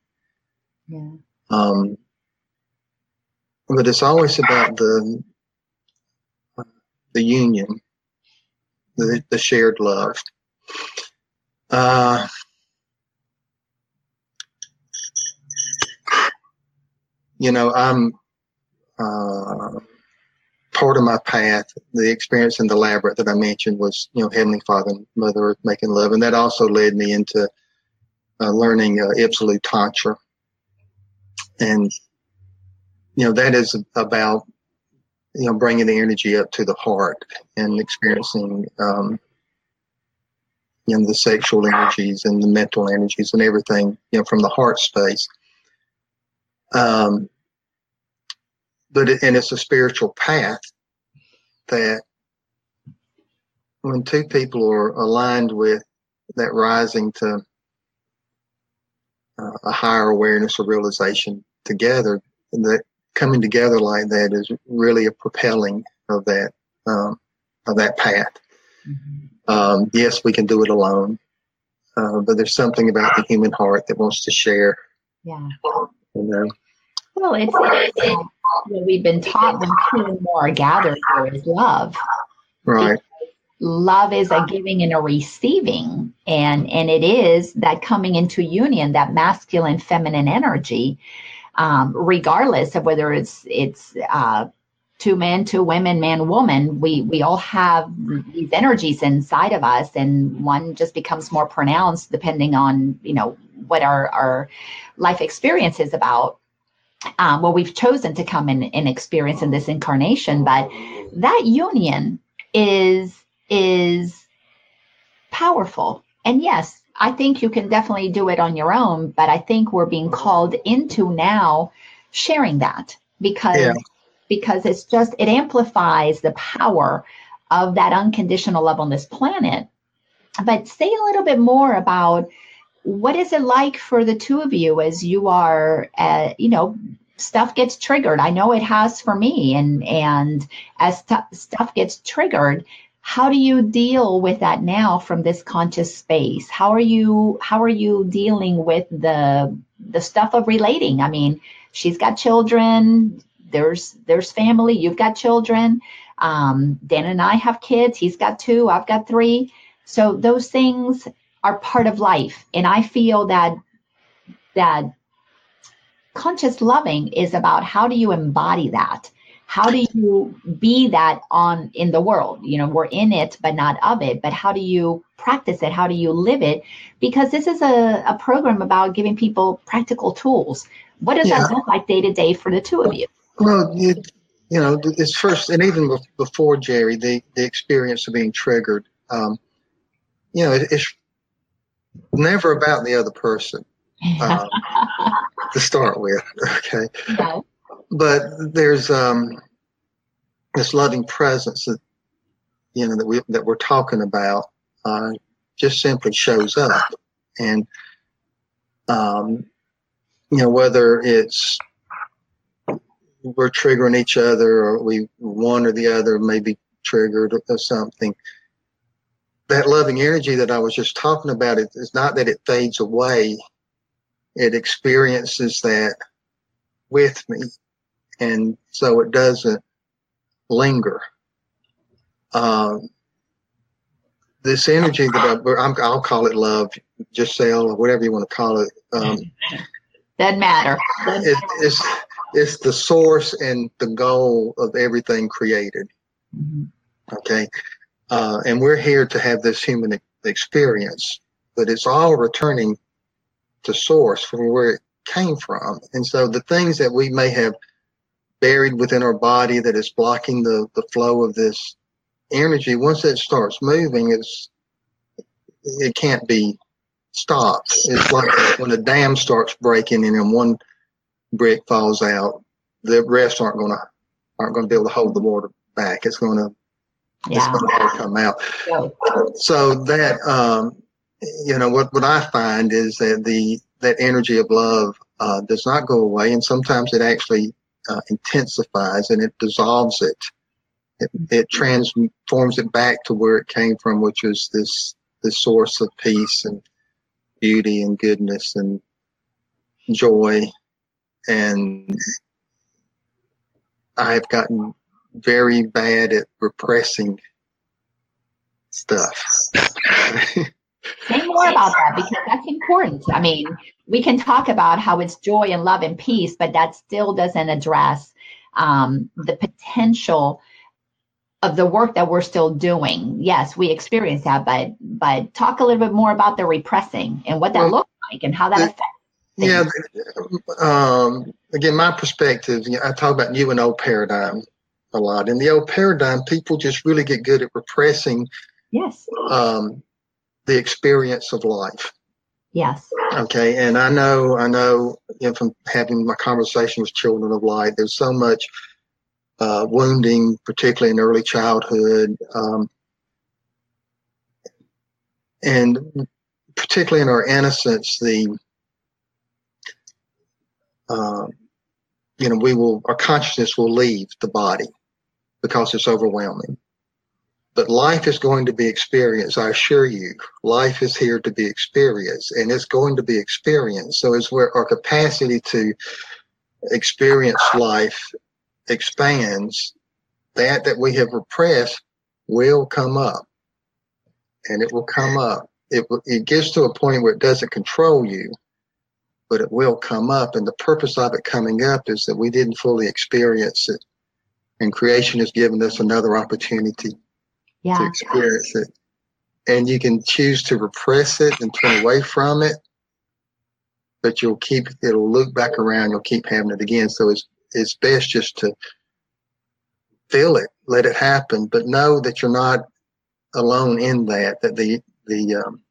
Speaker 1: Yeah.
Speaker 2: Um, but it's always about the the union, the, the shared love. Uh, you know, I'm uh, part of my path. The experience in the labyrinth that I mentioned was, you know, Heavenly Father and Mother Earth making love, and that also led me into uh, learning uh, Absolute Tantra and you know that is about you know bringing the energy up to the heart and experiencing um, you know the sexual energies and the mental energies and everything you know from the heart space. Um, but it, and it's a spiritual path that when two people are aligned with that rising to uh, a higher awareness or realization together, that coming together like that is really a propelling of that um, of that path. Mm-hmm. Um, yes, we can do it alone, uh, but there's something about the human heart that wants to share.
Speaker 1: Yeah.
Speaker 2: You know.
Speaker 1: Well, it's, it's what we've been taught when two and more gathered here is love.
Speaker 2: Right
Speaker 1: love is a giving and a receiving and and it is that coming into union that masculine feminine energy um, regardless of whether it's it's uh, two men two women man woman we we all have these energies inside of us and one just becomes more pronounced depending on you know what our our life experience is about um, well we've chosen to come and, and experience in this incarnation but that union is is powerful. And yes, I think you can definitely do it on your own, but I think we're being called into now sharing that because yeah. because it's just it amplifies the power of that unconditional love on this planet. But say a little bit more about what is it like for the two of you as you are, uh, you know, stuff gets triggered. I know it has for me, and and as stuff gets triggered, how do you deal with that now from this conscious space? How are you how are you dealing with the the stuff of relating? I mean she's got children there's there's family you've got children um, dan and i have kids he's got two i've got three. So those things are part of life and i feel that that conscious loving is about how do you embody that how do you be that on in the world you know we're in it but not of it but how do you practice it how do you live it because this is a, a program about giving people practical tools what does yeah. that look like day to day for the two of you
Speaker 2: well you, you know it's first and even before jerry the, the experience of being triggered um, you know, it, it's never about the other person [laughs] um, to start with. [laughs] Okay. No. But there's um, this loving presence that you know that we that we're talking about uh, just simply shows up, and um, you know whether it's we're triggering each other or we one or the other may be triggered or something that loving energy that i was just talking about it is not that it fades away. It experiences that with me and so it doesn't linger um, this energy that I, will call it love, Giselle, or whatever you want to call it. Um,
Speaker 1: Doesn't matter. Doesn't
Speaker 2: it. It's it's the source and the goal of everything created. Mm-hmm. Okay, uh, and we're here to have this human experience, but it's all returning to source from where it came from. And so the things that we may have buried within our body that is blocking the, the flow of this energy, once it starts moving, it's it can't be stopped. It's like when a dam starts breaking and then one brick falls out, the rest aren't gonna aren't gonna be able to hold the water back. It's gonna yeah. it's gonna come out. Yeah. So that um, you know what what I find is that the that energy of love uh, does not go away, and sometimes it actually uh, intensifies and it dissolves it it, it transforms it back to where it came from, which is this the source of peace and beauty and goodness and joy. And I've gotten very bad at repressing stuff. [laughs] [laughs]
Speaker 1: Say more about that because that's important. I mean, we can talk about how it's joy and love and peace, but that still doesn't address um, the potential of the work that we're still doing. Yes, we experience that, but but talk a little bit more about the repressing and what that well, looks like and how that affects.
Speaker 2: Yeah, um, again, my perspective. You know, I talk about new and old paradigm a lot. In the old paradigm, people just really get good at repressing.
Speaker 1: Yes.
Speaker 2: Um, the experience of life.
Speaker 1: Yes.
Speaker 2: Okay, and I know, I know, you know, from having my conversation with children of light, there's so much uh, wounding, particularly in early childhood, um, and particularly in our innocence, the uh, you know we will our consciousness will leave the body because it's overwhelming. But life is going to be experienced. I assure you, life is here to be experienced, and it's going to be experienced. So it's where our capacity to experience life expands, that that we have repressed will come up, and it will come up. It it gets to a point where it doesn't control you, but it will come up. And the purpose of it coming up is that we didn't fully experience it, and creation has given us another opportunity
Speaker 1: yeah.
Speaker 2: to experience it. And you can choose to repress it and turn away from it, but you'll keep it'll loop back around. You'll keep having it again. So it's it's best just to feel it, let it happen, but know that you're not alone in that. That the the um,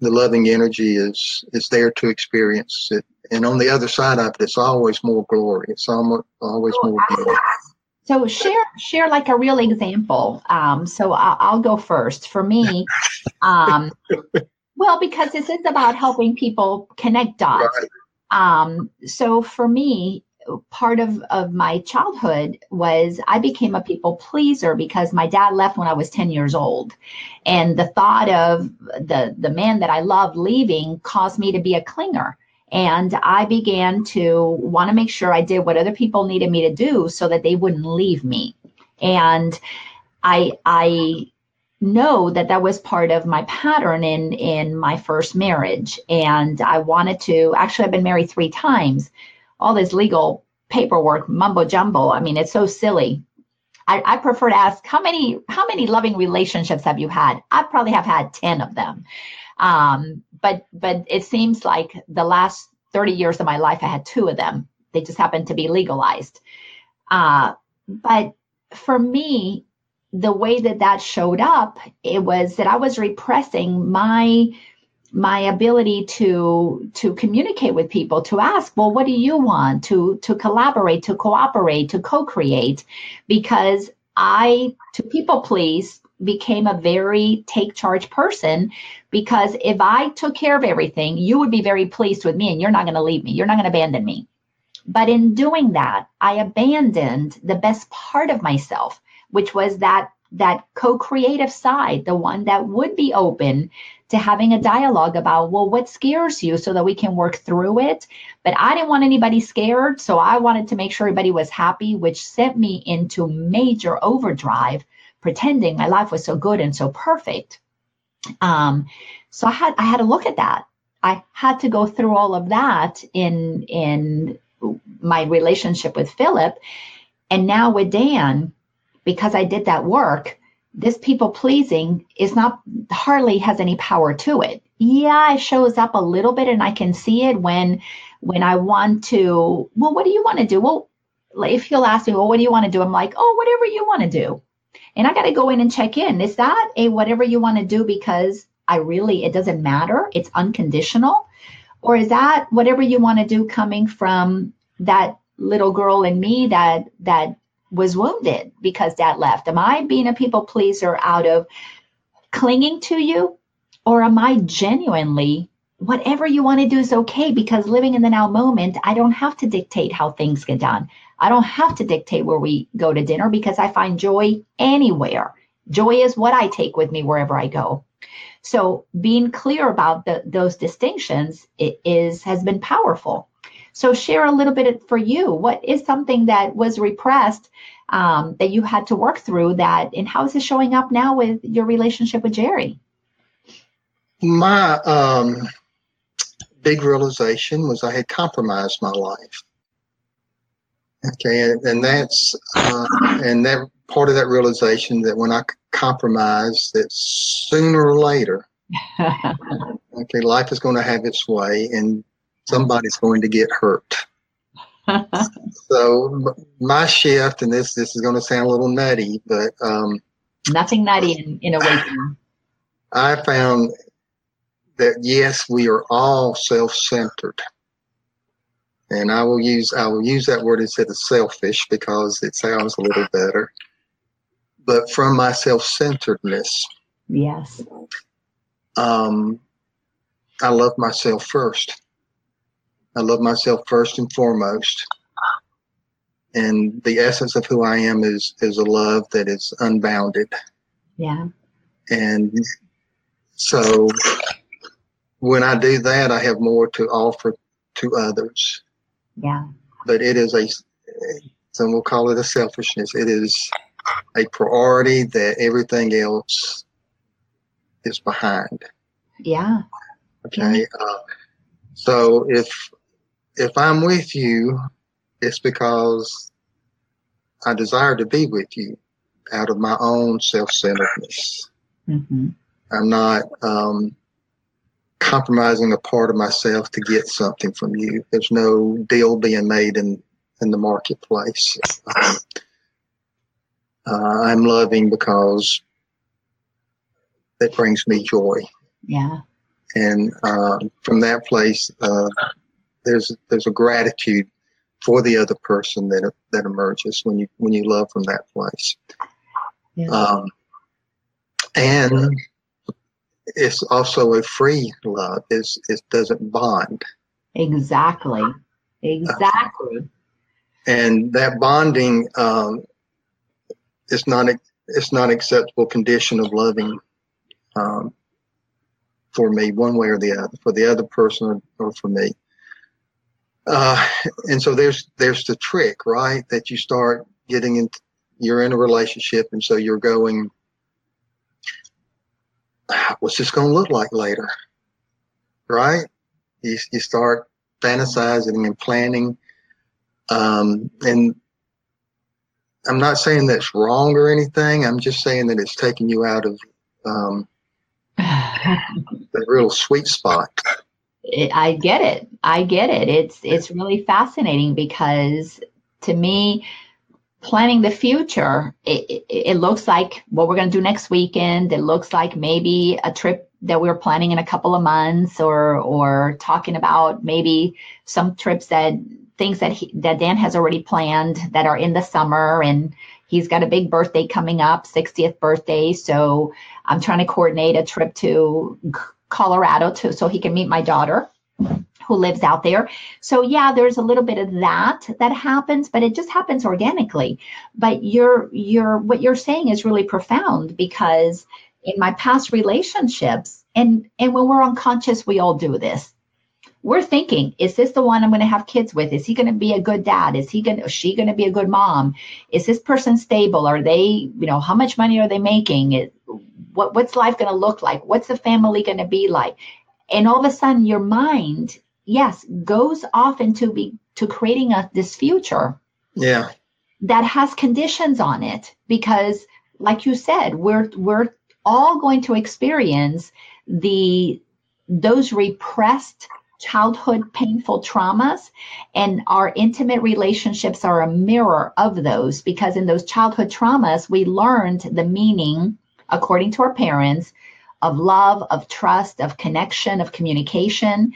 Speaker 2: the loving energy is is there to experience it, and on the other side of it, it's always more glory. It's almost always more glory.
Speaker 1: So share share like a real example. Um, so I'll, I'll, go first. For me, [laughs] um, well, because this is about helping people connect dots. Um, so for me, part of, of my childhood was I became a people pleaser because my dad left when I was 10 years old. And the thought of the, the man that I loved leaving caused me to be a clinger. And I began to want to make sure I did what other people needed me to do so that they wouldn't leave me. And I, I know that that was part of my pattern in in my first marriage and i wanted to actually i've been married three times all this legal paperwork mumbo jumbo. I mean, it's so silly. I, I, prefer to ask how many how many loving relationships have you had? I probably have had ten of them, um, but but it seems like the last thirty years of my life, I had two of them. They just happened to be legalized. Uh, but for me, the way that that showed up, it was that I was repressing my my ability to to communicate with people to ask well what do you want to to collaborate to cooperate to co-create because i to people please became a very take charge person because if i took care of everything you would be very pleased with me and you're not going to leave me. You're not going to abandon me. But in doing that i abandoned the best part of myself which was that that co-creative side the one that would be open to having a dialogue about well what scares you so that we can work through it? But i didn't want anybody scared so i wanted to make sure everybody was happy which sent me into major overdrive pretending my life was so good and so perfect um, so i had i had to look at that i had to go through all of that in in my relationship with philip and now with dan because I did that work, this people pleasing is not hardly has any power to it. Yeah, it shows up a little bit and I can see it when when I want to, well, what do you want to do? Well, if he'll ask me, well, what do you want to do? I'm like, oh, whatever you want to do. And I got to go in and check in. Is that a whatever you want to do because I really, it doesn't matter? It's unconditional? Or is that whatever you want to do coming from that little girl in me that that was wounded because dad left? Am I being a people pleaser out of clinging to you? Or am I genuinely, whatever you want to do is okay because living in the now moment, I don't have to dictate how things get done. I don't have to dictate where we go to dinner because I find joy anywhere. Joy is what I take with me wherever I go. So being clear about the, those distinctions is has been powerful. So share a little bit for you. What is something that was repressed um, that you had to work through that, and how is it showing up now with your relationship with Jerry?
Speaker 2: My um, big realization was I had compromised my life. Okay, and, and that's uh, and that part of that realization that when I compromise, that sooner or later, [laughs] okay, life is going to have its way, and somebody's going to get hurt. [laughs] so my shift, and this this is going to sound a little nutty, but um,
Speaker 1: nothing nutty in, in a way.
Speaker 2: I found that yes, we are all self-centered, and I will use I will use that word instead of selfish because it sounds a little better. But from my self-centeredness,
Speaker 1: yes,
Speaker 2: um, I love myself first. I love myself first and foremost. And the essence of who I am is is a love that is unbounded.
Speaker 1: Yeah.
Speaker 2: And so when I do that, I have more to offer to others.
Speaker 1: Yeah.
Speaker 2: But it is a, some will call it a selfishness. It is a priority that everything else is behind.
Speaker 1: Yeah.
Speaker 2: Okay. Yeah. Uh, so if if I'm with you, it's because I desire to be with you out of my own self centeredness. Mm-hmm. I'm not um, compromising a part of myself to get something from you. There's no deal being made in, in the marketplace. Um, uh, I'm loving because that brings me joy.
Speaker 1: Yeah.
Speaker 2: And uh, from that place, uh, there's there's a gratitude for the other person that that emerges when you when you love from that place. Yeah. Um, and it's also a free love. It's, it doesn't bond.
Speaker 1: Exactly. Exactly. Uh,
Speaker 2: and that bonding um, is not it's not acceptable condition of loving um, for me one way or the other for the other person or, or for me uh, and so there's there's the trick, right? That you start getting in, you're in a relationship, and so you're going, what's this going to look like later, right? You you start fantasizing and planning, um, and I'm not saying that's wrong or anything. I'm just saying that it's taking you out of um, the real sweet spot
Speaker 1: it, I get it. I get it. It's it's really fascinating because to me, planning the future, it, it, it looks like what we're going to do next weekend. It looks like maybe a trip that we're planning in a couple of months, or or talking about maybe some trips that things that he, that Dan has already planned that are in the summer, and he's got a big birthday coming up, 60th birthday. So I'm trying to coordinate a trip to Colorado to so he can meet my daughter who lives out there. So yeah, there's a little bit of that that happens, but it just happens organically. But you're you're what you're saying is really profound because in my past relationships and and when we're unconscious we all do this. We're thinking, is this the one I'm going to have kids with? Is he going to be a good dad? Is he going to, is she going to be a good mom? Is this person stable? Are they, you know, how much money are they making? What, what's life going to look like? What's the family going to be like? And all of a sudden your mind yes, goes off into be to creating a this future.
Speaker 2: Yeah.
Speaker 1: That has conditions on it because like you said, we're we're all going to experience the those repressed childhood painful traumas and our intimate relationships are a mirror of those because in those childhood traumas we learned the meaning according to our parents of love of trust of connection of communication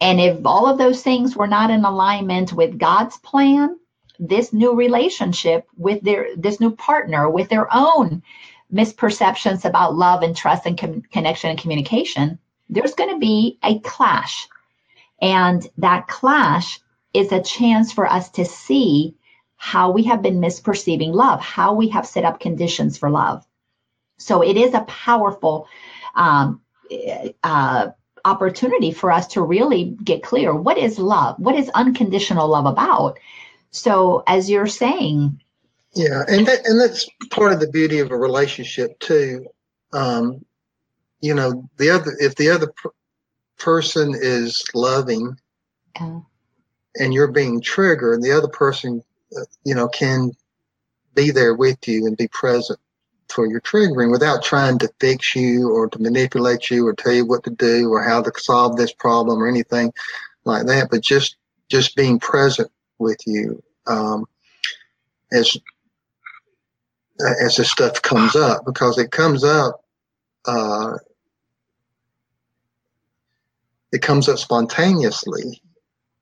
Speaker 1: and if all of those things were not in alignment with God's plan, this new relationship with their this new partner with their own misperceptions about love and trust and com- connection and communication, there's going to be a clash. And that clash is a chance for us to see how we have been misperceiving love, how we have set up conditions for love. So it is a powerful um, uh, opportunity for us to really get clear what is love? What is unconditional love about? So, as you're saying,
Speaker 2: yeah, and that, and that's part of the beauty of a relationship too. Um, you know, the other if the other per- person is loving, and you're being triggered, and the other person, uh, you know, can be there with you and be present for your triggering without trying to fix you or to manipulate you or tell you what to do or how to solve this problem or anything like that, but just just being present with you um, as as this stuff comes up because it comes up uh, it comes up spontaneously.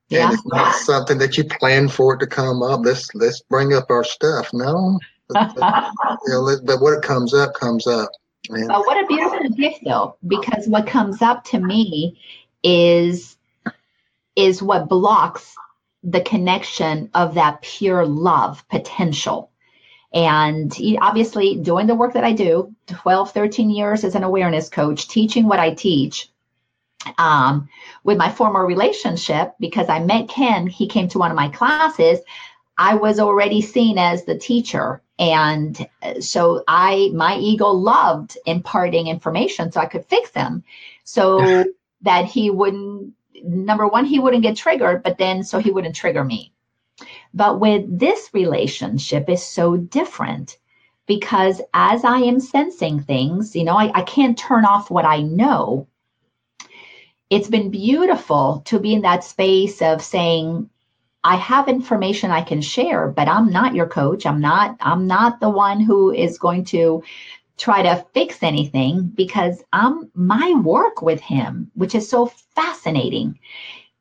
Speaker 2: Yeah. and it's not something that you plan for it to come up. Let's let's bring up our stuff. No but, you know, but what comes up comes up.
Speaker 1: Man. But what a beautiful gift, though, because what comes up to me is is what blocks the connection of that pure love potential. And obviously, doing the work that I do, 12, 13 years as an awareness coach, teaching what I teach, um, with my former relationship, because I met Ken, he came to one of my classes. I was already seen as the teacher. And uh, so I, my ego loved imparting information so I could fix him so [laughs] that he wouldn't, number one, he wouldn't get triggered, but then so he wouldn't trigger me. But with this relationship is so different because as I am sensing things, you know, I, I can't turn off what I know. It's been beautiful to be in that space of saying, I have information I can share, but I'm not your coach. I'm not I'm not the one who is going to try to fix anything because I'm my work with him, which is so fascinating,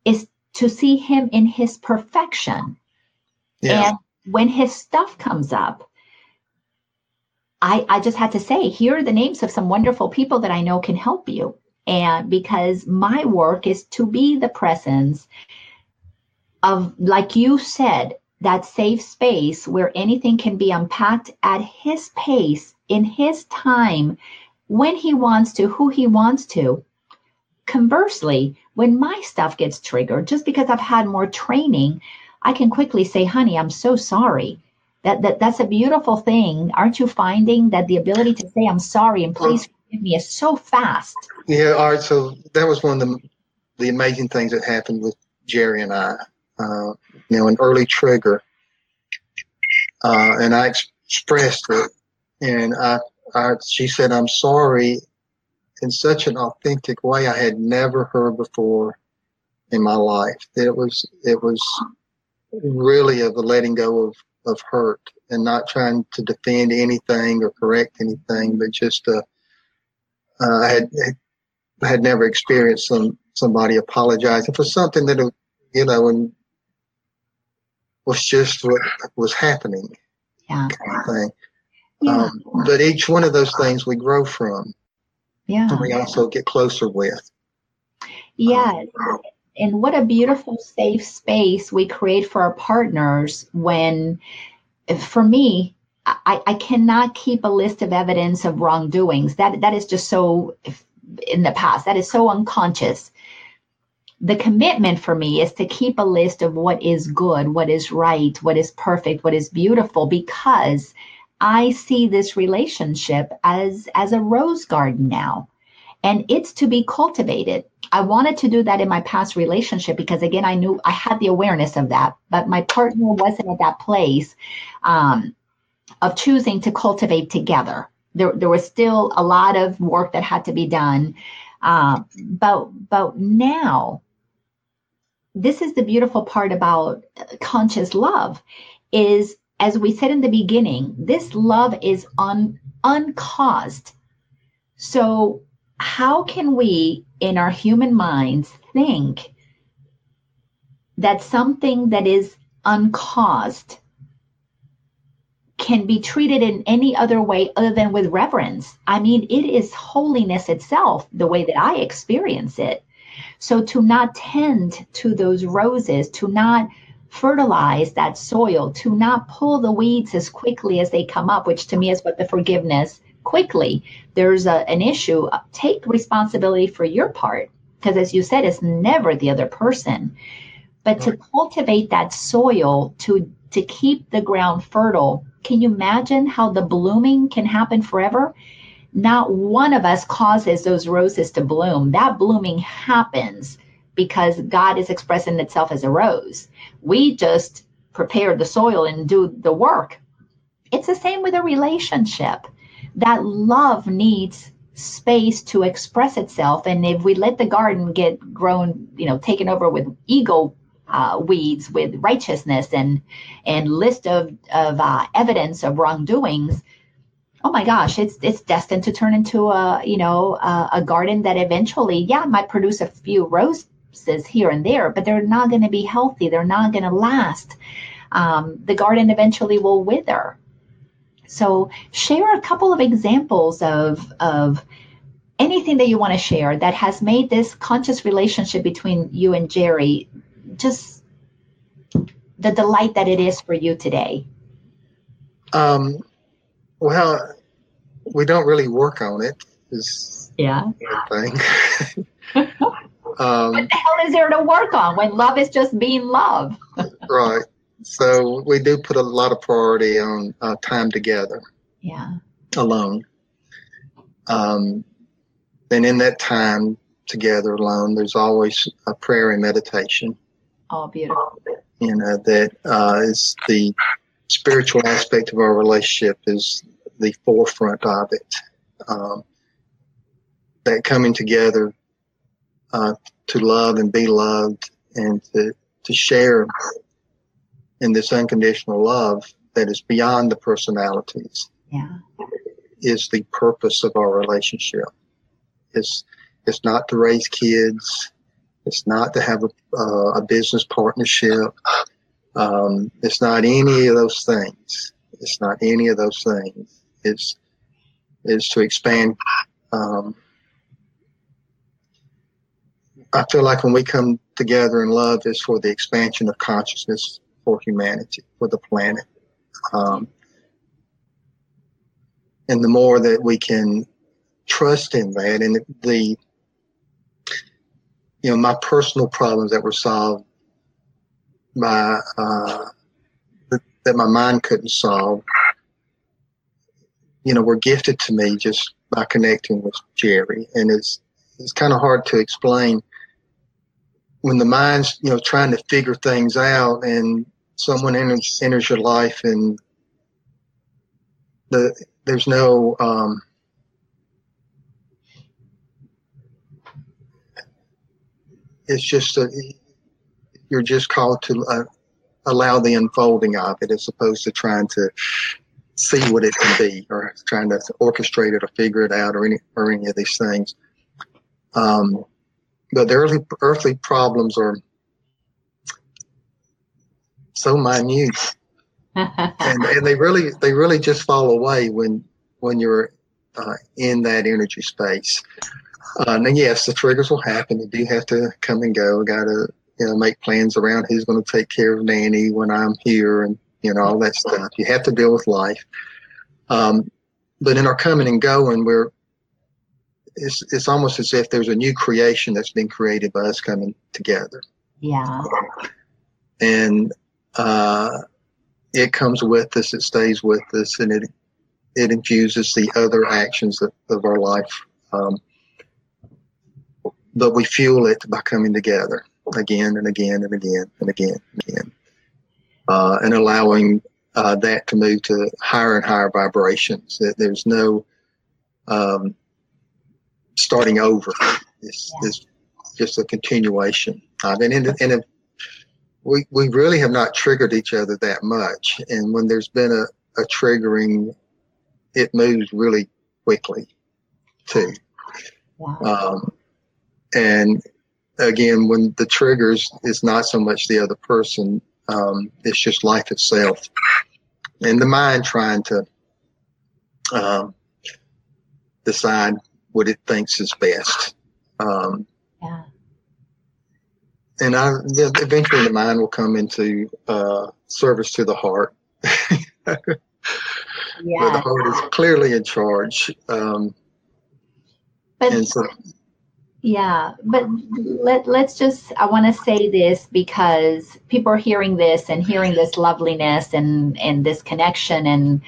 Speaker 1: is to see him in his perfection. Yeah. And when his stuff comes up, I, I just had to say, here are the names of some wonderful people that I know can help you. And because my work is to be the presence of, like you said, that safe space where anything can be unpacked at his pace, in his time, when he wants to, who he wants to. Conversely, when my stuff gets triggered, just because I've had more training, I can quickly say, honey, I'm so sorry. That, that that's a beautiful thing. Aren't you finding that the ability to say I'm sorry and please forgive me is so fast?
Speaker 2: Yeah, all right. So that was one of the the amazing things that happened with Jerry and I uh, you know, an early trigger. Uh, and I expressed it, and I, I, she said, "I'm sorry," in such an authentic way I had never heard before in my life. It was, it was really of the letting go of of hurt and not trying to defend anything or correct anything, but just uh, uh, I had had never experienced some somebody apologizing for something that you know and was just what was happening.
Speaker 1: Yeah.
Speaker 2: Kind of thing. Yeah. Um, but each one of those things we grow from.
Speaker 1: Yeah.
Speaker 2: And we also get closer with.
Speaker 1: Yes. Um, and what a beautiful safe space we create for our partners when for me I, I cannot keep a list of evidence of wrongdoings that that is just so in the past that is so unconscious the commitment for me is to keep a list of what is good what is right what is perfect what is beautiful because i see this relationship as as a rose garden now and it's to be cultivated. I wanted to do that in my past relationship because, again, I knew I had the awareness of that, but my partner wasn't at that place um, of choosing to cultivate together. There, there was still a lot of work that had to be done, uh, but but now, this is the beautiful part about uh, conscious love, is as we said in the beginning, this love is un, uncaused. So how can we, in our human minds, think that something that is uncaused can be treated in any other way other than with reverence? I mean, it is holiness itself, the way that I experience it. So to not tend to those roses, to not fertilize that soil, to not pull the weeds as quickly as they come up, which to me is what the forgiveness quickly there's a, an issue, uh, take responsibility for your part. Because as you said, it's never the other person. But to cultivate that soil, to to keep the ground fertile, can you imagine how the blooming can happen forever? Not one of us causes those roses to bloom. That blooming happens because God is expressing itself as a rose. We just prepare the soil and do the work. It's the same with a relationship that love needs space to express itself. And if we let the garden get grown, you know, taken over with ego uh, weeds, with righteousness and and list of of uh, evidence of wrongdoings, oh my gosh, it's it's destined to turn into a you know a, a garden that eventually, yeah, might produce a few roses here and there, but they're not going to be healthy. They're not going to last. Um, the garden eventually will wither. So share a couple of examples of of anything that you want to share that has made this conscious relationship between you and Jerry just the delight that it is for you today.
Speaker 2: Um, well, we don't really work on it. Is
Speaker 1: yeah.
Speaker 2: Thing. [laughs]
Speaker 1: um, what the hell is there to work on when love is just being love?
Speaker 2: right. So we do put a lot of priority on uh, time together.
Speaker 1: Yeah.
Speaker 2: Alone. Um, and in that time together alone, there's always a prayer and meditation.
Speaker 1: Oh, beautiful.
Speaker 2: You know, that uh, is the spiritual aspect of our relationship is the forefront of it. Um, that coming together uh, to love and be loved and to, to share in this unconditional love that is beyond the personalities
Speaker 1: yeah.
Speaker 2: is the purpose of our relationship. It's, it's not to raise kids. It's not to have a, uh, a business partnership. Um, it's not any of those things. It's not any of those things. It's, is to expand. Um, I feel like when we come together in love is for the expansion of consciousness for humanity, for the planet. Um, and the more that we can trust in that and the you know my personal problems that were solved by uh, that my mind couldn't solve you know were gifted to me just by connecting with jerry. And it's it's kind of hard to explain when the mind's you know trying to figure things out and someone enters, enters your life and the there's no um, it's just a, you're just called to uh, allow the unfolding of it as opposed to trying to see what it can be or trying to orchestrate it or figure it out or any or any of these things. Um, but the early earthly problems are so minute, [laughs] and, and they really they really just fall away when when you're uh, in that energy space. Uh, and yes, the triggers will happen. You do have to come and go. Got to you know make plans around who's going to take care of Nanny when I'm here, and you know all that stuff. You have to deal with life. Um, but in our coming and going, we're it's it's almost as if there's a new creation that's been created by us coming together.
Speaker 1: Yeah.
Speaker 2: And uh, it comes with us, it stays with us, and it it infuses the other actions of, of our life. Um, but we fuel it by coming together again and again and again and again and again, uh, and allowing uh, that to move to higher and higher vibrations. That there's no um, starting over. It's, it's just a continuation. Uh, and in, in a, we, we really have not triggered each other that much. And when there's been a, a triggering, it moves really quickly too. Wow. Um, and again, when the triggers is not so much the other person, um, it's just life itself and the mind trying to um, decide what it thinks is best. Um, yeah. And I, eventually the mind will come into uh, service to the heart. yeah. [laughs] Where the heart is clearly in charge. Um,
Speaker 1: but so, yeah, but let, let's just, I want to say this because people are hearing this and hearing this loveliness and, and this connection and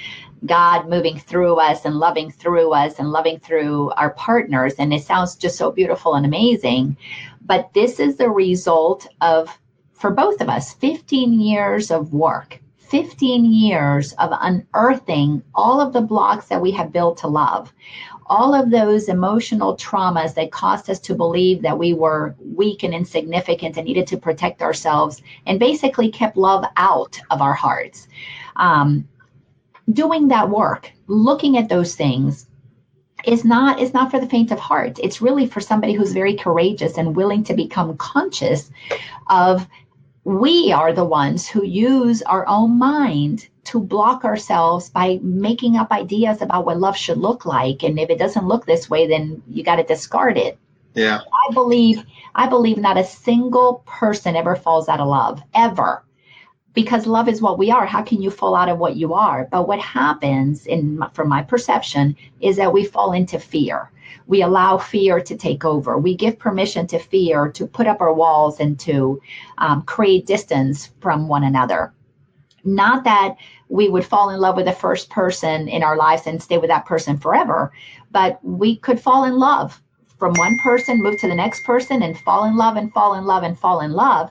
Speaker 1: God moving through us and loving through us and loving through our partners. And it sounds just so beautiful and amazing. But this is the result of, for both of us, 15 years of work, 15 years of unearthing all of the blocks that we have built to love all of those emotional traumas that caused us to believe that we were weak and insignificant and needed to protect ourselves and basically kept love out of our hearts. Um, doing that work, looking at those things, is not is not for the faint of heart. It's really for somebody who's very courageous and willing to become conscious of we are the ones who use our own mind to block ourselves by making up ideas about what love should look like. And if it doesn't look this way then you got to discard it.
Speaker 2: Yeah.
Speaker 1: I believe i believe not a single person ever falls out of love ever. Because love is what we are. How can you fall out of what you are? But what happens in from my perception is that we fall into fear. We allow fear to take over. We give permission to fear to put up our walls and to um, create distance from one another. Not that we would fall in love with the first person in our lives and stay with that person forever, but we could fall in love from one person, move to the next person, and fall in love and fall in love and fall in love,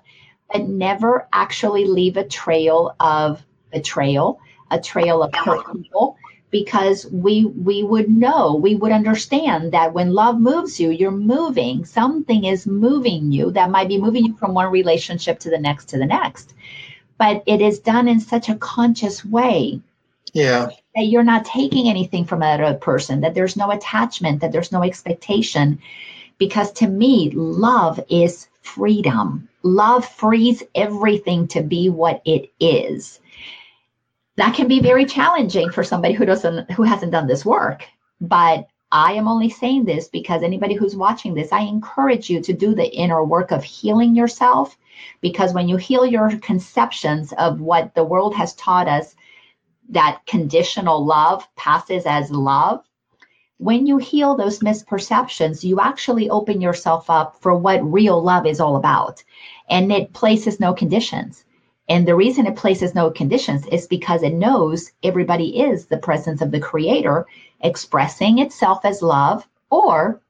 Speaker 1: but never actually leave a trail of betrayal, a trail of hurt people, because we we would know we would understand that when love moves you you're moving. Something is moving you that might be moving you from one relationship to the next to the next but it is done in such a conscious way
Speaker 2: yeah.
Speaker 1: that you're not taking anything from another person that there's no attachment that there's no expectation. Because to me love is freedom. Love frees everything to be what it is. That can be very challenging for somebody who doesn't who hasn't done this work but i am only saying this because anybody who's watching this i encourage you to do the inner work of healing yourself because when you heal your conceptions of what the world has taught us that conditional love passes as love when you heal those misperceptions you actually open yourself up for what real love is all about. And it places no conditions and the reason it places no conditions is because it knows everybody is the presence of the creator expressing itself as love or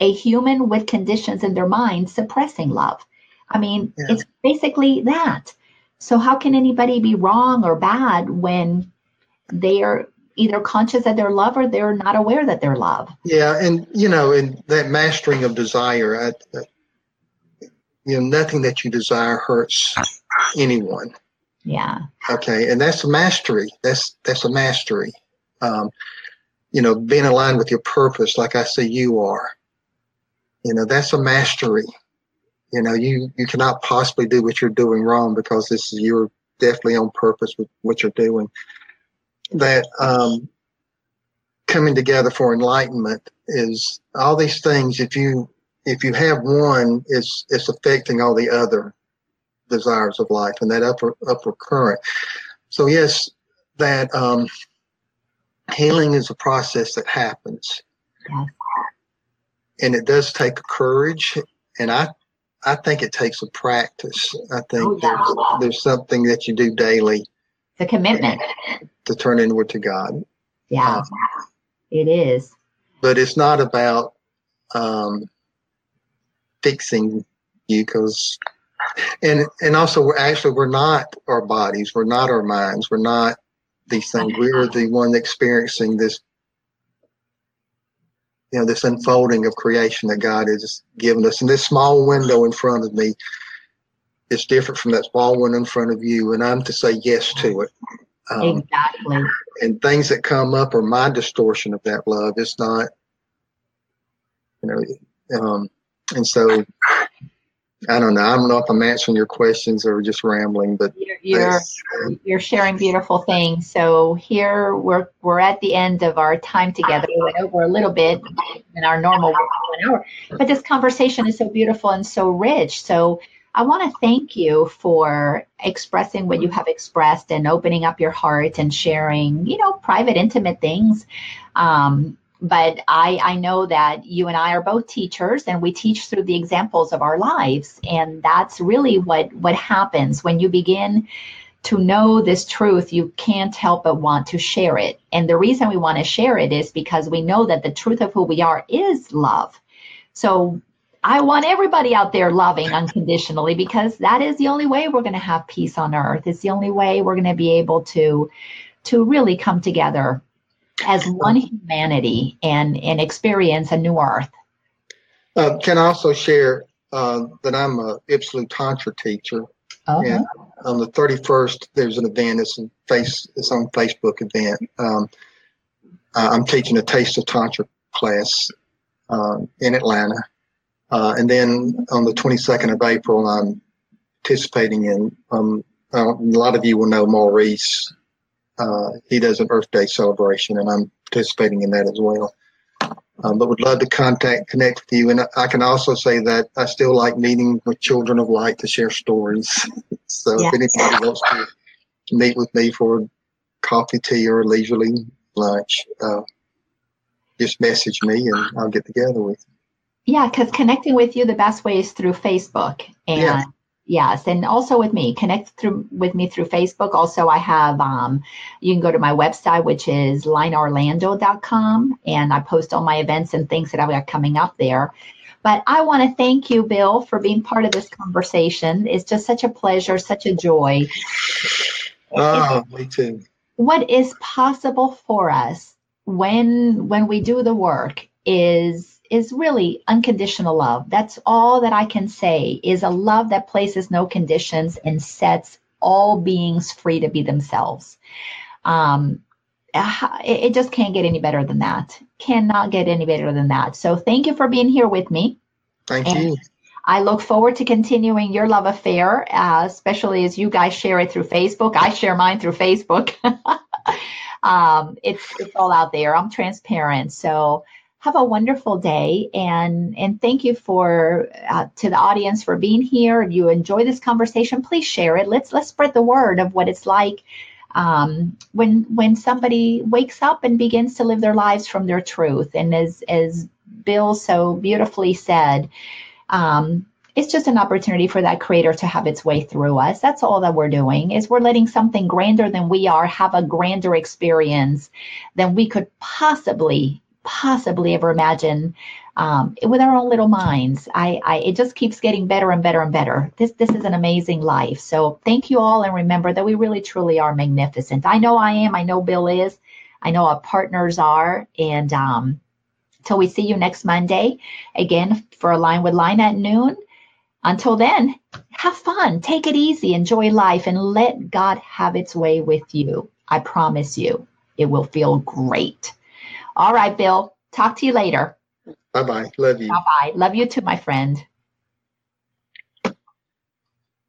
Speaker 1: a human with conditions in their mind suppressing love. I mean, yeah. it's basically that. So, how can anybody be wrong or bad when they are either conscious that they're love or they're not aware that they're love?
Speaker 2: Yeah. And, you know, in that mastering of desire, I, you know, nothing that you desire hurts anyone.
Speaker 1: Yeah.
Speaker 2: Okay, and that's a mastery. That's that's a mastery. Um, you know, being aligned with your purpose, like I say you are. You know, that's a mastery. You know, you you cannot possibly do what you're doing wrong because this is you're definitely on purpose with what you're doing. That um, coming together for enlightenment is all these things. If you if you have one, it's it's affecting all the other desires of life and that upper upper current. So yes, that um, healing is a process that happens, yes. and it does take courage. And I I think it takes a practice. I think oh, yeah. there's, there's something that you do daily.
Speaker 1: The commitment
Speaker 2: to turn inward to God.
Speaker 1: Yeah, um, it is.
Speaker 2: But it's not about um, fixing you because and and also we're actually we're not our bodies we're not our minds we're not these things we're the one experiencing this you know this unfolding of creation that god has given us. And this small window in front of me is different from that small one in front of you and i'm to say yes to it.
Speaker 1: Um, exactly.
Speaker 2: and things that come up are my distortion of that love. It's not you know um, and so I don't know. I don't know if I'm answering your questions or just rambling, but
Speaker 1: you're you're, you're, sharing beautiful things. So here we're we're at the end of our time together. We went over a little bit in our normal one hour, but this conversation is so beautiful and so rich. So I want to thank you for expressing what you have expressed and opening up your heart and sharing, you know, private, intimate things. Um, but I, I know that you and I are both teachers and we teach through the examples of our lives. And that's really what, what happens when you begin to know this truth, you can't help but want to share it. And the reason we want to share it is because we know that the truth of who we are is love. So I want everybody out there loving unconditionally because that is the only way we're going to have peace on earth. It's the only way we're going to be able to to really come together as one humanity and, and experience a new earth.
Speaker 2: Uh, can I also share uh, that I'm a Absolute Tantra teacher.
Speaker 1: Okay. And
Speaker 2: on the 31st, there's an event. It's, a face, it's on Facebook event. Um, I'm teaching a Taste of Tantra class um, in Atlanta. Uh, and then on the 22nd of April, I'm participating in, um, a lot of you will know Maurice uh, he does an Earth Day celebration, and I'm participating in that as well. Um, but would love to contact, connect with you. And I can also say that I still like meeting with Children of Light to share stories. [laughs] so yes. if anybody wants to meet with me for coffee, tea, or leisurely lunch, uh, just message me and I'll get together with you.
Speaker 1: Yeah, because connecting with you, the best way is through Facebook. And yeah. Yes, and also with me, connect through with me through Facebook. Also, I have um, you can go to my website, which is lineorlando.com, and I post all my events and things that I've got coming up there. But I want to thank you, Bill, for being part of this conversation. It's just such a pleasure, such a joy.
Speaker 2: Oh, me too.
Speaker 1: What is possible for us when when we do the work is is really unconditional love. That's all that I can say is a love that places no conditions and sets all beings free to be themselves. Um, it, just can't get any better than that. Cannot get any better than that. So thank you for being here with me.
Speaker 2: Thank and you.
Speaker 1: I look forward to continuing your love affair, uh, especially as you guys share it through Facebook. I share mine through Facebook. [laughs] um, it's it's all out there. I'm transparent, so have a wonderful day and and thank you for uh, to the audience for being here. If you enjoy this conversation please share it. Let's let's spread the word of what it's like um, when when somebody wakes up and begins to live their lives from their truth. And as as bill so beautifully said um, it's just an opportunity for that creator to have its way through us. That's all that we're doing is we're letting something grander than we are have a grander experience than we could possibly possibly ever imagine um, with our own little minds. I, I, it just keeps getting better and better and better. This this is an amazing life. So thank you all, and remember that we really truly are magnificent. I know I am. I know Bill is. I know our partners are. And um, till we see you next Monday again for a line with Line at noon. Until then, have fun, take it easy, enjoy life, and let God have its way with you. I promise you, it will feel great. All right, Bill, talk to you later.
Speaker 2: Bye bye. Love you.
Speaker 1: Bye bye. Love you too, my friend.